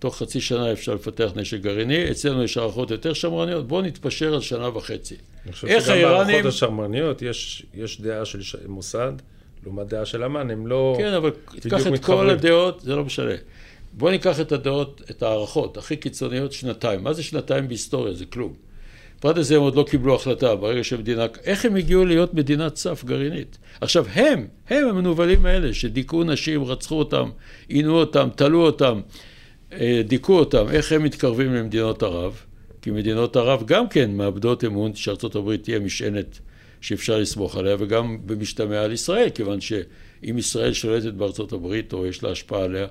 תוך חצי שנה אפשר לפתח נשק גרעיני, אצלנו יש הערכות יותר שמרניות, בואו נתפשר על שנה וחצי. אני חושב איך שגם האיראנים- בהערכות השמרניות יש, יש דעה של ש- מוסד לעומת דעה של אמ"ן, הם לא... כן, אבל תיקח את כל מתחברים. הדעות, זה לא משנה. בוא ניקח את הדעות, את ההערכות הכי קיצוניות, שנתיים. מה זה שנתיים בהיסטוריה? זה כלום. פרט לזה הם עוד לא קיבלו החלטה, ברגע שמדינה... איך הם הגיעו להיות מדינת סף גרעינית? עכשיו, הם, הם המנוולים האלה, שדיכאו נשים, רצחו אותם, עינו אותם, תלו אותם, דיכאו אותם, איך הם מתקרבים למדינות ערב? כי מדינות ערב גם כן מאבדות אמון שארצות הברית תהיה משענת שאפשר לסמוך עליה, וגם במשתמע על ישראל, כיוון שאם ישראל שולטת בארצות הברית, או יש לה השפעה עליה,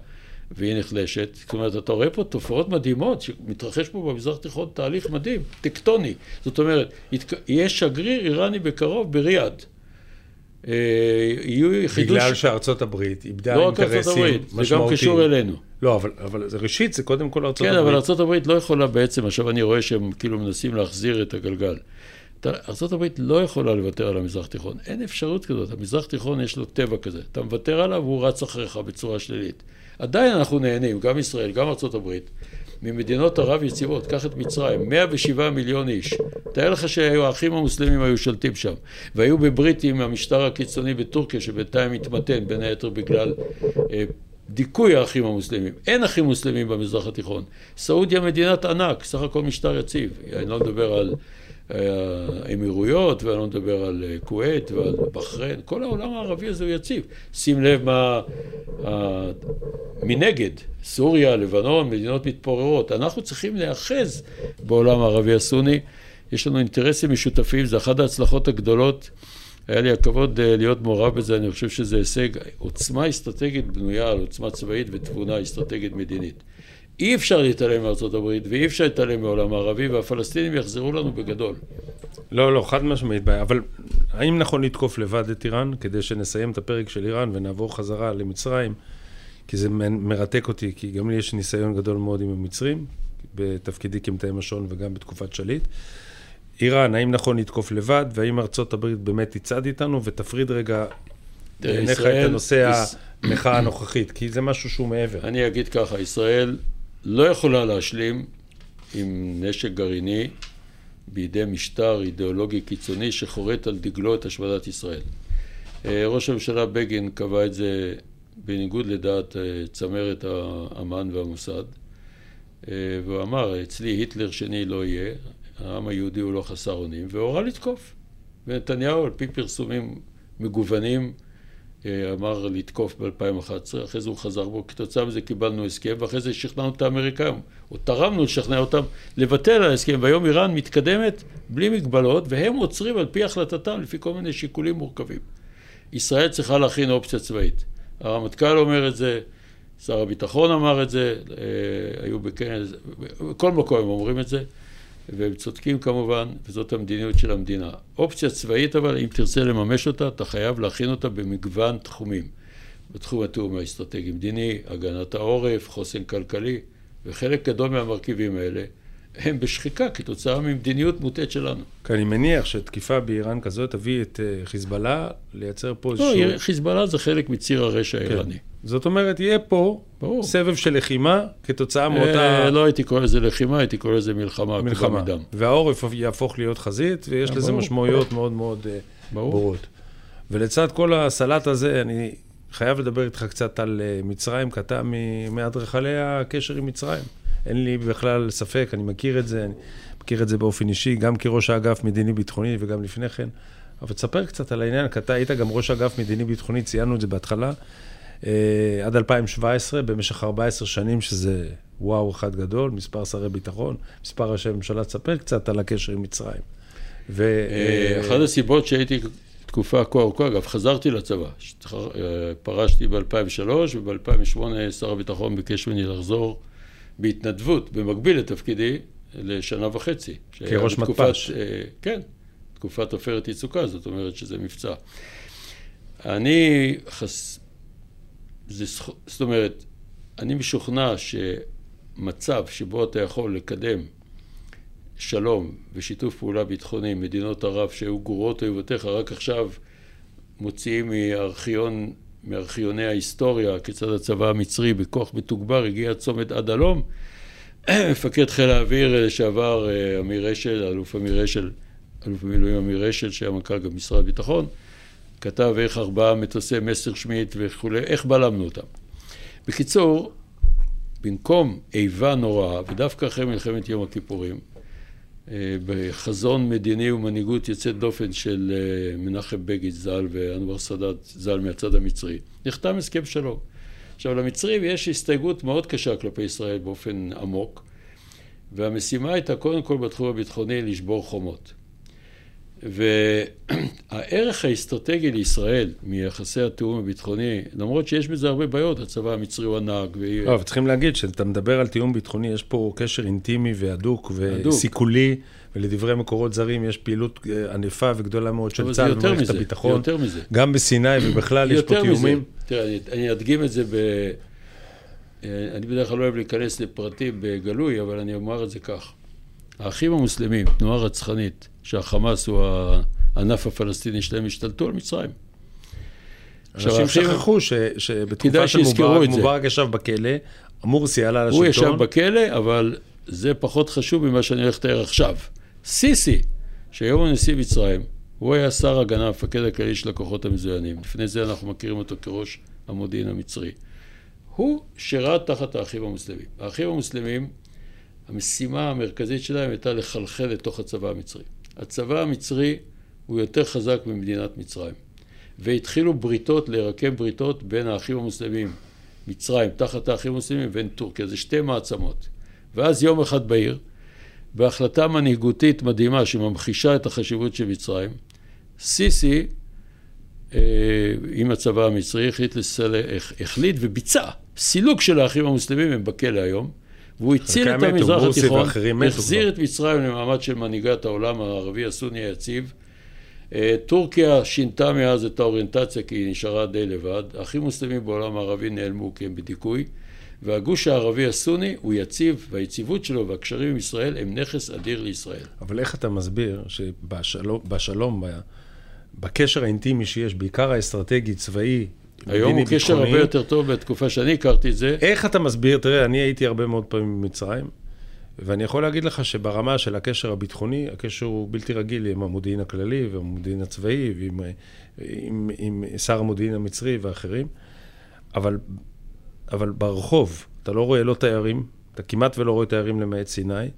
והיא נחלשת, זאת אומרת, אתה רואה פה תופעות מדהימות, שמתרחש פה במזרח התיכון תהליך מדהים, טקטוני. זאת אומרת, יהיה שגריר איראני בקרוב בריאד. אה, יהיו חידוש... בגלל שארצות הברית איבדה לא רק ארצות אינטרסים הברית, זה גם משמעותיים. קשור אלינו. לא, אבל, אבל זה- ראשית זה קודם כל ארצות כן, הברית. אבל ארה"ב לא יכולה בעצם, עכשיו אני רואה שהם כאילו מנסים להחזיר את הגלגל. אתה- ארה"ב לא יכולה לוותר על המזרח התיכון, אין אפשרות כזאת. המזרח התיכון יש לו טבע כזה. אתה מוותר עליו והוא רץ אחריך בצורה שלילית. עדיין אנחנו נהנים, גם ישראל, גם ארה"ב, ממדינות ערב יציבות. קח את מצרים, 107 מיליון איש. תאר לך שהאחים המוסלמים היו שולטים שם, והיו בברית עם המשטר הקיצוני בטורקיה, שבינתיים התמתן, בין היתר בגלל אה, דיכוי האחים המוסלמים. אין אחים מוסלמים במזרח התיכון. סעודיה מדינת ענק, סך הכל משטר יציב. אני לא מדבר על אה, האמירויות, ואני לא מדבר על אה, כווית ועל בחריין. כל העולם הערבי הזה הוא יציב. שים לב מה... אה, מנגד, סוריה, לבנון, מדינות מתפוררות. אנחנו צריכים להיאחז בעולם הערבי הסוני. יש לנו אינטרסים משותפים, זה אחת ההצלחות הגדולות. היה לי הכבוד אה, להיות מעורב בזה, אני חושב שזה הישג. עוצמה אסטרטגית בנויה על עוצמה צבאית ותבונה אסטרטגית מדינית. אי אפשר להתעלם מארצות הברית ואי אפשר להתעלם מעולם הערבי והפלסטינים יחזרו לנו בגדול. לא, לא, חד משמעית בעיה. אבל האם נכון לתקוף לבד את איראן, כדי שנסיים את הפרק של איראן ונעבור חזרה למצרים? כי זה מרתק אותי, כי גם לי יש ניסיון גדול מאוד עם המצרים, בתפקידי כמתאם השעון וגם בתקופת שליט. איראן, האם נכון לתקוף לבד, והאם ארצות הברית באמת תצעד איתנו, ותפריד רגע בעיניך את הנושא המחאה הנוכחית, כי זה משהו שהוא מעבר. אני אגיד ככה, ישראל לא יכולה להשלים עם נשק גרעיני בידי משטר אידיאולוגי קיצוני שחורט על דגלו את השמדת ישראל. אה, ראש הממשלה בגין קבע את זה בניגוד לדעת אה, צמרת האמ"ן והמוסד, אה, והוא אמר, אצלי היטלר שני לא יהיה, העם היהודי הוא לא חסר אונים, והורה לתקוף. ונתניהו, על פי פרסומים מגוונים, אה, אמר לתקוף ב-2011, אחרי זה הוא חזר בו, כתוצאה מזה קיבלנו הסכם, ואחרי זה שכנענו את האמריקאים, או תרמנו לשכנע אותם לבטל ההסכם, והיום איראן מתקדמת בלי מגבלות, והם עוצרים על פי החלטתם, לפי כל מיני שיקולים מורכבים. ישראל צריכה להכין אופציה צבאית. הרמטכ"ל אומר את זה, שר הביטחון אמר את זה, אה, היו בכנס, בכל מקום הם אומרים את זה. והם צודקים כמובן, וזאת המדיניות של המדינה. אופציה צבאית אבל, אם תרצה לממש אותה, אתה חייב להכין אותה במגוון תחומים. בתחום התיאום האסטרטגי-מדיני, הגנת העורף, חוסן כלכלי, וחלק גדול מהמרכיבים האלה הם בשחיקה כתוצאה ממדיניות מוטעת שלנו. כי אני מניח שתקיפה באיראן כזאת תביא את אה, חיזבאללה לייצר פה לא, איזשהו... לא, חיזבאללה זה חלק מציר הרשע כן. האיראני. זאת אומרת, יהיה פה ברור. סבב של לחימה כתוצאה מאותה... אה, לא הייתי קורא לזה לחימה, הייתי קורא לזה מלחמה. מלחמה. מדם. והעורף יהפוך להיות חזית, ויש אה, לזה ברור. משמעויות מאוד מאוד אה, ברור. ברורות. ולצד כל הסלט הזה, אני חייב לדבר איתך קצת על אה, מצרים, כי אתה מאדריכלי הקשר עם מצרים. אין לי בכלל ספק, אני מכיר את זה, אני מכיר את זה באופן אישי, גם כראש האגף מדיני-ביטחוני וגם לפני כן. אבל תספר קצת על העניין, כי אתה היית גם ראש אגף מדיני-ביטחוני, ציינו את זה בהתחלה. אה, עד 2017, במשך 14 שנים, שזה וואו אחד גדול, מספר שרי ביטחון, מספר ראשי ממשלה, תספר קצת על הקשר עם מצרים. ו... אה, אחת הסיבות שהייתי תקופה כה ארוכה, אגב, חזרתי לצבא. אה, פרשתי ב-2003, וב-2008 שר הביטחון ביקש ממני לחזור בהתנדבות, במקביל לתפקידי, לשנה וחצי. כראש מתפ"ש. כן, תקופת עופרת יצוקה, זאת אומרת שזה מבצע. אני חס... זה, זאת אומרת, אני משוכנע שמצב שבו אתה יכול לקדם שלום ושיתוף פעולה ביטחוני עם מדינות ערב שהיו גרועות אויבותיך, רק עכשיו מוציאים מארכיון, מארכיוני ההיסטוריה כיצד הצבא המצרי בכוח מתוגבר הגיע צומת עד הלום. מפקד חיל האוויר לשעבר אה, אמיר אשל, אלוף אמיר אשל, אלוף במילואים אמיר אשל, שהיה מנכ"ל גם משרד הביטחון, כתב איך ארבעה מטוסי מסר שמיט וכולי, איך בלמנו אותם. בקיצור, במקום איבה נוראה, ודווקא אחרי מלחמת יום הכיפורים, בחזון מדיני ומנהיגות יוצאת דופן של אה, מנחם בגין ז"ל ואנואר סאדאת ז"ל מהצד המצרי, נחתם הסכם שלום. עכשיו למצרים יש הסתייגות מאוד קשה כלפי ישראל באופן עמוק, והמשימה הייתה קודם כל בתחום הביטחוני לשבור חומות. והערך האסטרטגי לישראל מיחסי התיאום הביטחוני, למרות שיש בזה הרבה בעיות, הצבא המצרי הוא ענק. והיא... לא, אבל צריכים להגיד, כשאתה מדבר על תיאום ביטחוני, יש פה קשר אינטימי והדוק וסיכולי, ולדברי מקורות זרים יש פעילות אה, ענפה וגדולה מאוד של צה"ל ומערכת הביטחון. יותר מזה. גם בסיני ובכלל יש פה תיאומים. תראה, אני, אני אדגים את זה ב... אה, אני בדרך כלל לא אוהב להיכנס לפרטים בגלוי, אבל אני אומר את זה כך. האחים המוסלמים, תנועה רצחנית, שהחמאס הוא הענף הפלסטיני שלהם, השתלטו על מצרים. אנשים שכחו שבתקופה של מובארק, מובארק ישב בכלא, המורסי עלה לשלטון. הוא ישב בכלא, אבל זה פחות חשוב ממה שאני הולך לתאר עכשיו. סיסי, שהיום הוא נשיא מצרים, הוא היה שר הגנה, המפקד הכללי של הכוחות המזוינים. לפני זה אנחנו מכירים אותו כראש המודיעין המצרי. הוא שירת תחת האחים המוסלמים. האחים המוסלמים המשימה המרכזית שלהם הייתה לחלחל לתוך הצבא המצרי. הצבא המצרי הוא יותר חזק ממדינת מצרים. והתחילו בריתות, לרקם בריתות בין האחים המוסלמים, מצרים, תחת האחים המוסלמים, ובין טורקיה. זה שתי מעצמות. ואז יום אחד בעיר, בהחלטה מנהיגותית מדהימה שממחישה את החשיבות של מצרים, סיסי, אה, עם הצבא המצרי, החליט, לסל... החליט וביצע סילוק של האחים המוסלמים, הם בכלא היום, והוא הציל את המזרח התיכון, החזיר. את מצרים למעמד של מנהיגת העולם הערבי הסוני היציב. אה, טורקיה שינתה מאז את האוריינטציה כי היא נשארה די לבד. האחים מוסלמים בעולם הערבי נעלמו כי הם בדיכוי. והגוש הערבי הסוני הוא יציב, והיציבות שלו והקשרים עם ישראל הם נכס אדיר לישראל. אבל איך אתה מסביר שבשלום, בשלום, בקשר האינטימי שיש, בעיקר האסטרטגי, צבאי, היום הוא קשר הרבה יותר טוב בתקופה שאני הכרתי את זה. איך אתה מסביר, תראה, אני הייתי הרבה מאוד פעמים במצרים, ואני יכול להגיד לך שברמה של הקשר הביטחוני, הקשר הוא בלתי רגיל עם המודיעין הכללי והמודיעין הצבאי ועם עם, עם שר המודיעין המצרי ואחרים, אבל, אבל ברחוב אתה לא רואה לא תיירים, אתה כמעט ולא רואה תיירים למעט סיני,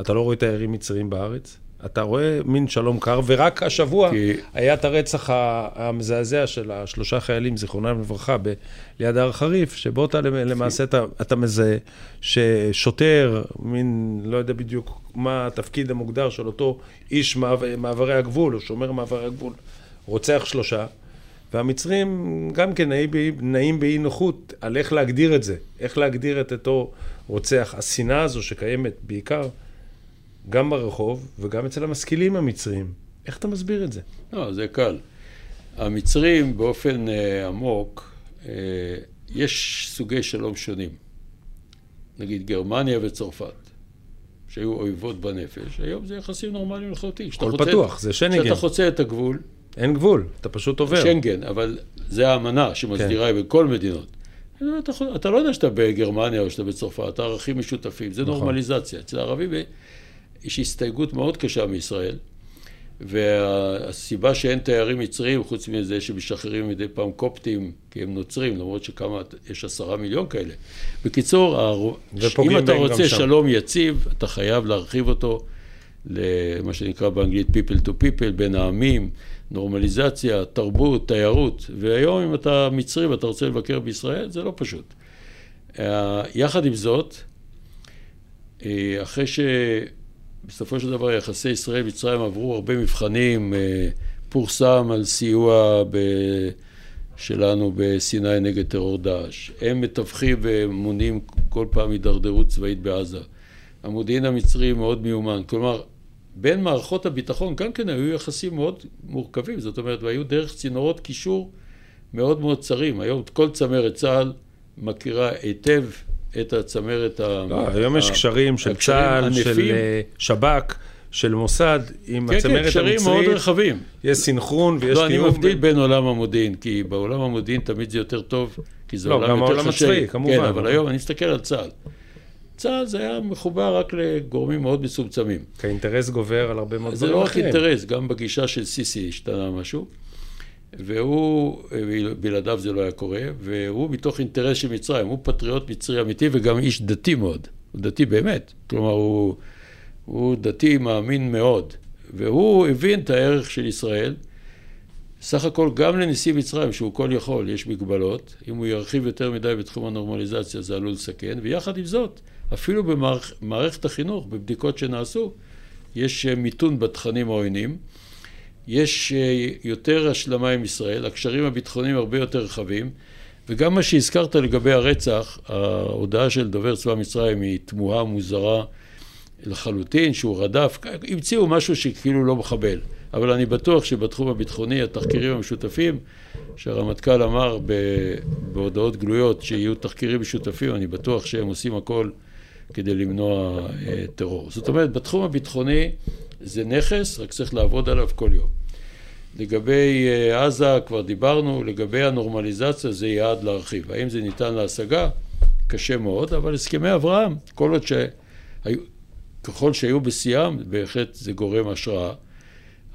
אתה לא רואה תיירים מצריים בארץ, אתה רואה מין שלום קר, ורק השבוע כי- היה את הרצח המזעזע של השלושה חיילים, זיכרונם לברכה, ב- ליד הר חריף, שבו אתה למ- למעשה אתה, אתה מזהה ששוטר, מין, לא יודע בדיוק מה התפקיד המוגדר של אותו איש מעבר, מעברי הגבול, או שומר מעברי הגבול, רוצח שלושה, והמצרים גם כן נעים נעים באי נוחות על איך להגדיר את זה, איך להגדיר את אותו רוצח. השנאה הזו שקיימת בעיקר גם ברחוב וגם אצל המשכילים המצרים. איך אתה מסביר את זה? לא, זה קל. המצרים באופן אה, עמוק, אה, יש סוגי שלום שונים. נגיד גרמניה וצרפת, שהיו אויבות בנפש, היום זה יחסים נורמליים לחלוטין. הכל פתוח, זה שנגן. כשאתה חוצה את הגבול, אין גבול, אתה פשוט עובר. שנגן, אבל זה האמנה שמסדירה כן. בכל מדינות. אתה, אתה לא יודע שאתה בגרמניה או שאתה בצרפת, ערכים משותפים, זה נכון. נורמליזציה. אצל הערבים יש הסתייגות מאוד קשה מישראל, והסיבה שאין תיירים מצריים, חוץ מזה שמשחררים מדי פעם קופטים, כי הם נוצרים, למרות שכמה, יש עשרה מיליון כאלה. בקיצור, אם אתה רוצה שם. שלום יציב, אתה חייב להרחיב אותו למה שנקרא באנגלית people to people, בין העמים, נורמליזציה, תרבות, תיירות. והיום אם אתה מצרי ואתה רוצה לבקר בישראל, זה לא פשוט. אה, יחד עם זאת, אה, אחרי שבסופו של דבר יחסי ישראל-מצרים עברו הרבה מבחנים, אה, פורסם על סיוע ב... שלנו בסיני נגד טרור דאעש. הם מתווכים ומונעים כל פעם הידרדרות צבאית בעזה. המודיעין המצרי מאוד מיומן. כלומר, בין מערכות הביטחון גם כן היו יחסים מאוד מורכבים, זאת אומרת, והיו דרך צינורות קישור מאוד מאוד צרים. היום כל צמרת צה"ל מכירה היטב את הצמרת ה... לא, היום יש קשרים של צה"ל, של. אה, שב"כ, של מוסד, עם כן, כן, הצמרת קשרים מאוד המצרית. רחבים. יש סנכרון ויש לא, אני תיאום. מבדיל בין עולם המודיעין, כי בעולם המודיעין תמיד זה יותר טוב, כי זה לא, עולם גם יותר העולם חשאי. הצבאי, כמובן. כן, אבל היום אני מסתכל על צה"ל. צה"ל זה היה מחובר רק לגורמים מאוד מצומצמים. כי האינטרס גובר על הרבה מאוד זה דברים לא רק אחרים. אינטרס, גם בגישה של סיסי השתנה משהו, והוא, בלעדיו זה לא היה קורה, והוא מתוך אינטרס של מצרים, הוא פטריוט מצרי אמיתי וגם איש דתי מאוד, הוא דתי באמת, כלומר הוא, הוא דתי מאמין מאוד, והוא הבין את הערך של ישראל, סך הכל גם לנשיא מצרים, שהוא כל יכול, יש מגבלות, אם הוא ירחיב יותר מדי בתחום הנורמליזציה זה עלול לסכן, ויחד עם זאת, אפילו במערכת החינוך, בבדיקות שנעשו, יש אה, מיתון בתכנים העוינים, יש אה, יותר השלמה עם ישראל, הקשרים הביטחוניים הרבה יותר רחבים, וגם מה שהזכרת לגבי הרצח, ההודעה של דובר צבא מצרים היא תמוהה מוזרה לחלוטין, שהוא רדף, המציאו משהו שכאילו לא מחבל, אבל אני בטוח שבתחום הביטחוני התחקירים המשותפים, שהרמטכ"ל אמר בהודעות גלויות שיהיו תחקירים משותפים, אני בטוח שהם עושים הכל כדי למנוע אה, טרור. זאת אומרת, בתחום הביטחוני זה נכס, רק צריך לעבוד עליו כל יום. לגבי אה, עזה כבר דיברנו, לגבי הנורמליזציה זה יעד להרחיב. האם זה ניתן להשגה? קשה מאוד, אבל הסכמי אברהם, כל עוד שהיו, ככל שהיו בשיאם, בהחלט זה גורם השראה.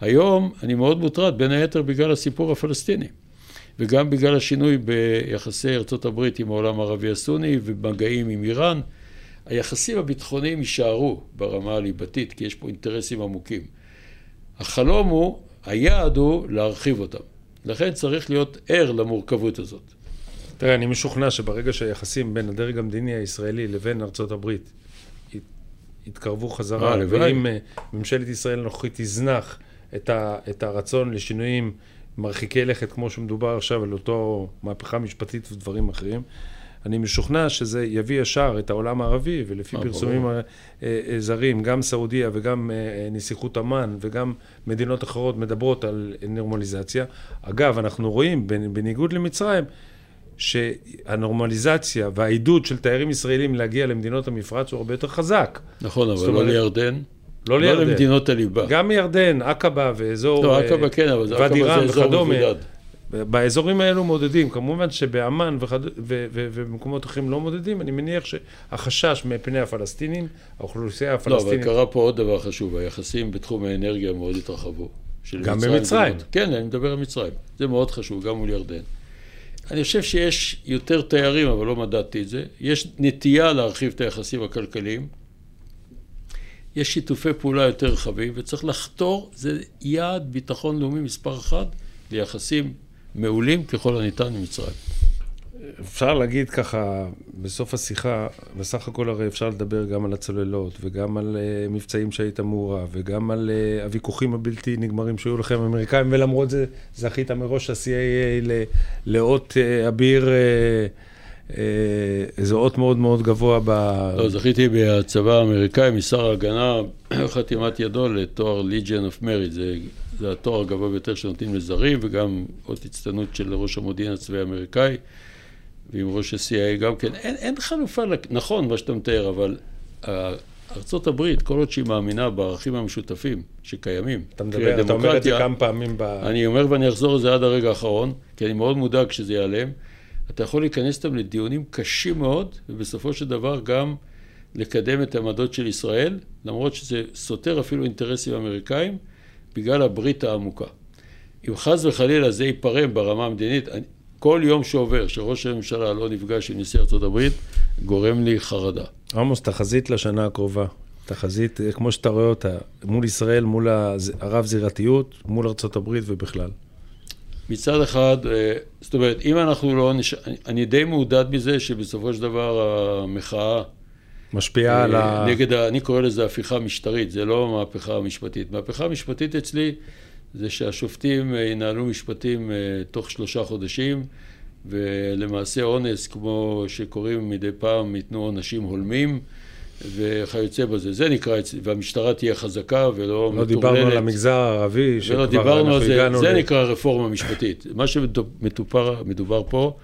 היום אני מאוד מוטרד, בין היתר בגלל הסיפור הפלסטיני, וגם בגלל השינוי ביחסי הברית עם העולם הערבי הסוני ובמגעים עם איראן. היחסים הביטחוניים יישארו ברמה הליבתית, כי יש פה אינטרסים עמוקים. החלום הוא, היעד הוא להרחיב אותם. לכן צריך להיות ער למורכבות הזאת. תראה, אני משוכנע שברגע שהיחסים בין הדרג המדיני הישראלי לבין ארצות הברית ית- יתקרבו חזרה, אה. ואם אה, ממשלת ישראל הנוכחית תזנח את, ה, את הרצון לשינויים מרחיקי לכת, כמו שמדובר עכשיו על אותו מהפכה משפטית ודברים אחרים, אני משוכנע שזה יביא ישר את העולם הערבי, ולפי פרסומים זרים, גם סעודיה וגם נסיכות אמ"ן וגם מדינות אחרות מדברות על נורמליזציה. אגב, אנחנו רואים, בניגוד למצרים, שהנורמליזציה והעידוד של תיירים ישראלים להגיע למדינות המפרץ הוא הרבה יותר חזק. נכון, אבל לא לירדן. לא לירדן. לא למדינות הליבה. גם מירדן, עקבה ואזור... לא, עקבה כן, אבל עקבה זה אזור מבודד. באזורים האלו מודדים, כמובן שבאמ"ן ובמקומות אחרים לא מודדים, אני מניח שהחשש מפני הפלסטינים, האוכלוסייה הפלסטינית... לא, אבל קרה פה עוד דבר חשוב, היחסים בתחום האנרגיה מאוד התרחבו. גם במצרים. כן, אני מדבר על מצרים, זה מאוד חשוב, גם מול ירדן. אני חושב שיש יותר תיירים, אבל לא מדדתי את זה. יש נטייה להרחיב את היחסים הכלכליים. יש שיתופי פעולה יותר רחבים, וצריך לחתור, זה יעד ביטחון לאומי מספר אחת, ליחסים מעולים ככל הניתן עם מצרים. אפשר להגיד ככה, בסוף השיחה, בסך הכל הרי אפשר לדבר גם על הצוללות, וגם על uh, מבצעים שהיית מעורב, וגם על uh, הוויכוחים הבלתי נגמרים שהיו לכם האמריקאים, ולמרות זה זכית מראש ה-CAA לאות uh, אביר, uh, uh, איזה אות מאוד מאוד גבוה ב... לא, זכיתי בצבא האמריקאי, משר ההגנה, חתימת ידו לתואר Legion of Merit, זה, זה התואר הגבוה ביותר שנותנים לזרים, וגם אות הצטיינות של ראש המודיעין הצבאי האמריקאי. ועם ראש ה-CIA גם כן, אין, אין חלופה, נכון מה שאתה מתאר, אבל ארצות הברית, כל עוד שהיא מאמינה בערכים המשותפים שקיימים, אתה מדבר, אתה אומר את זה כמה פעמים ב... אני אומר ואני אחזור לזה עד הרגע האחרון, כי אני מאוד מודאג שזה ייעלם. אתה יכול להיכנס איתם לדיונים קשים מאוד, ובסופו של דבר גם לקדם את העמדות של ישראל, למרות שזה סותר אפילו אינטרסים אמריקאים, בגלל הברית העמוקה. אם חס וחלילה זה ייפרם ברמה המדינית, כל יום שעובר שראש הממשלה לא נפגש עם נשיא ארצות הברית, גורם לי חרדה. עמוס, תחזית לשנה הקרובה. תחזית, כמו שאתה רואה אותה, מול ישראל, מול הרב-זירתיות, מול ארצות הברית ובכלל. מצד אחד, אה, זאת אומרת, אם אנחנו לא... נש... אני די מעודד מזה שבסופו של דבר המחאה... משפיעה על ה... אה, נגד. אני קורא לזה הפיכה משטרית, זה לא מהפכה משפטית. מהפכה משפטית אצלי זה שהשופטים אה, ינהלו משפטים אה, תוך שלושה חודשים, ולמעשה אונס, כמו שקוראים מדי פעם, ייתנו עונשים הולמים. וכיוצא בזה. זה נקרא, והמשטרה תהיה חזקה ולא לא מטורללת. לא דיברנו על המגזר הערבי, ולא דיברנו על זה, זה ל... נקרא רפורמה משפטית. מה שמדובר פה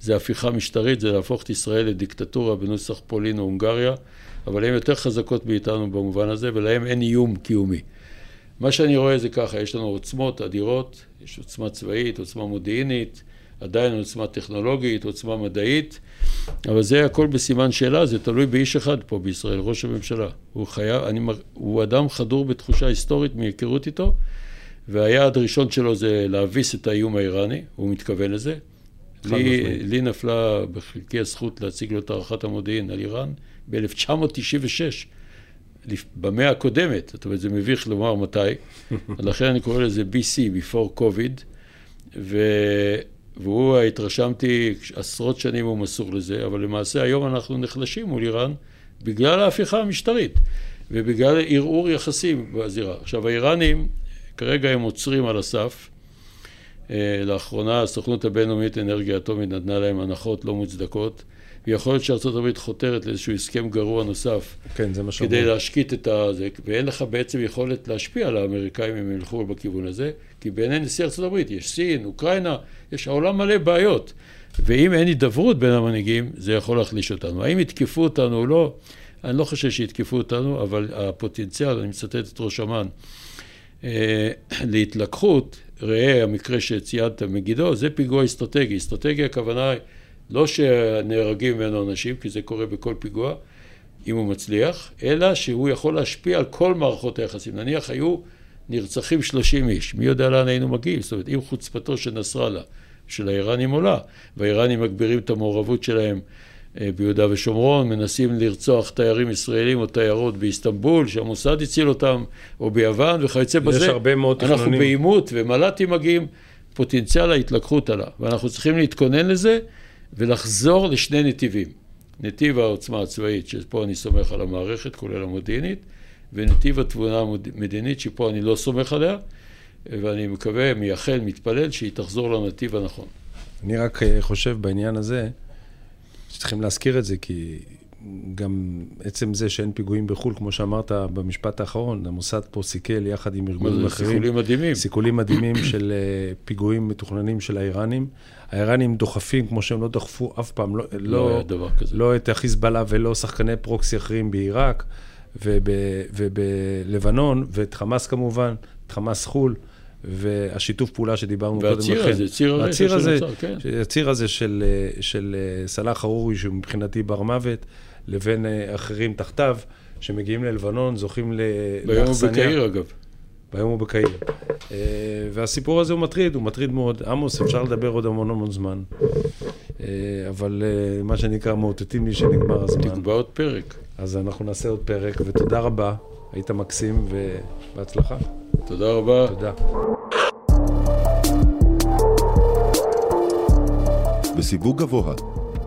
זה הפיכה משטרית, זה להפוך את ישראל לדיקטטורה בנוסח פולין או הונגריה, אבל הן יותר חזקות מאיתנו במובן הזה, ולהן אין איום קיומי. מה שאני רואה זה ככה, יש לנו עוצמות אדירות, יש עוצמה צבאית, עוצמה מודיעינית, עדיין עוצמה טכנולוגית, עוצמה מדעית, אבל זה הכל בסימן שאלה, זה תלוי באיש אחד פה בישראל, ראש הממשלה. הוא חייב, אני, הוא אדם חדור בתחושה היסטורית מהיכרות איתו, והיעד הראשון שלו זה להביס את האיום האיראני, הוא מתכוון לזה. לי, לי נפלה בחלקי הזכות להציג לו את הערכת המודיעין על איראן ב-1996. במאה הקודמת, זאת אומרת, זה מביך לומר מתי, לכן אני קורא לזה BC, before COVID, ו... והוא, התרשמתי, עשרות שנים הוא מסור לזה, אבל למעשה היום אנחנו נחלשים מול איראן בגלל ההפיכה המשטרית ובגלל ערעור יחסים בזירה. עכשיו, האיראנים, כרגע הם עוצרים על הסף. אה, לאחרונה הסוכנות הבינלאומית לאנרגיה אטומית נתנה להם הנחות לא מוצדקות. ויכול להיות שארצות הברית חותרת לאיזשהו הסכם גרוע נוסף. כן, זה מה שאומרים. כדי להשקיט את הזה, ואין לך בעצם יכולת להשפיע על האמריקאים אם הם ילכו בכיוון הזה, כי בעיני נשיא ארצות הברית יש סין, אוקראינה, יש העולם מלא בעיות. ואם אין הידברות בין המנהיגים, זה יכול להחליש אותנו. האם יתקפו אותנו או לא? אני לא חושב שיתקפו אותנו, אבל הפוטנציאל, אני מצטט את ראש אמ"ן, אה, להתלקחות, ראה המקרה שציינת מגידו, זה פיגוע אסטרטגי. אסטרטגיה הכוונה היא לא שנהרגים ממנו אנשים, כי זה קורה בכל פיגוע, אם הוא מצליח, אלא שהוא יכול להשפיע על כל מערכות היחסים. נניח היו נרצחים 30 איש, מי יודע לאן היינו מגיעים? זאת אומרת, אם חוצפתו של נסראללה, של האיראנים עולה, והאיראנים מגבירים את המעורבות שלהם ביהודה ושומרון, מנסים לרצוח תיירים ישראלים או תיירות באיסטנבול, שהמוסד הציל אותם, או ביוון וכיוצא בזה. יש הרבה מאוד תכנונים. אנחנו בעימות ומל"טים מגיעים, פוטנציאל ההתלקחות עלה, ואנחנו צריכים להתכונן לזה. ולחזור לשני נתיבים. נתיב העוצמה הצבאית, שפה אני סומך על המערכת, כולל המודיעינית, ונתיב התבונה המדינית, שפה אני לא סומך עליה, ואני מקווה, מייחל, מתפלל, שהיא תחזור לנתיב הנכון. אני רק אה, חושב בעניין הזה, שצריכים להזכיר את זה, כי גם עצם זה שאין פיגועים בחו"ל, כמו שאמרת במשפט האחרון, המוסד פה סיכל יחד עם ארגונים אחרים. סיכולים מדהימים. סיכולים מדהימים של אה, פיגועים מתוכננים של האיראנים. האיראנים דוחפים, כמו שהם לא דחפו אף פעם, לא, לא לא, היה דבר כזה. לא את החיזבאללה ולא שחקני פרוקסי אחרים בעיראק וב, ובלבנון, ואת חמאס כמובן, את חמאס חו"ל. והשיתוף פעולה שדיברנו קודם לכן. והציר הזה, ציר הרשע הציר הזה, שנוצר, כן. הציר הזה של, של סלאח חרורי, שהוא מבחינתי בר מוות, לבין אה, אחרים תחתיו, שמגיעים ללבנון, זוכים ל- ביום הוא לאכסניה. בקהיר, אגב. ביום הוא בקהיר. אה, והסיפור הזה הוא מטריד, הוא מטריד מאוד. עמוס, אפשר לדבר עוד המון המון זמן. אה, אבל מה שנקרא, מאותתים לי שנגמר הזמן. נקבע עוד פרק. אז אנחנו נעשה עוד פרק, ותודה רבה. היית מקסים ובהצלחה. תודה רבה. תודה. בסיווג גבוה,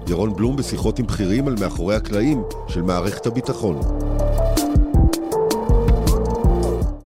ירון בלום בשיחות עם בכירים על מאחורי הקלעים של מערכת הביטחון.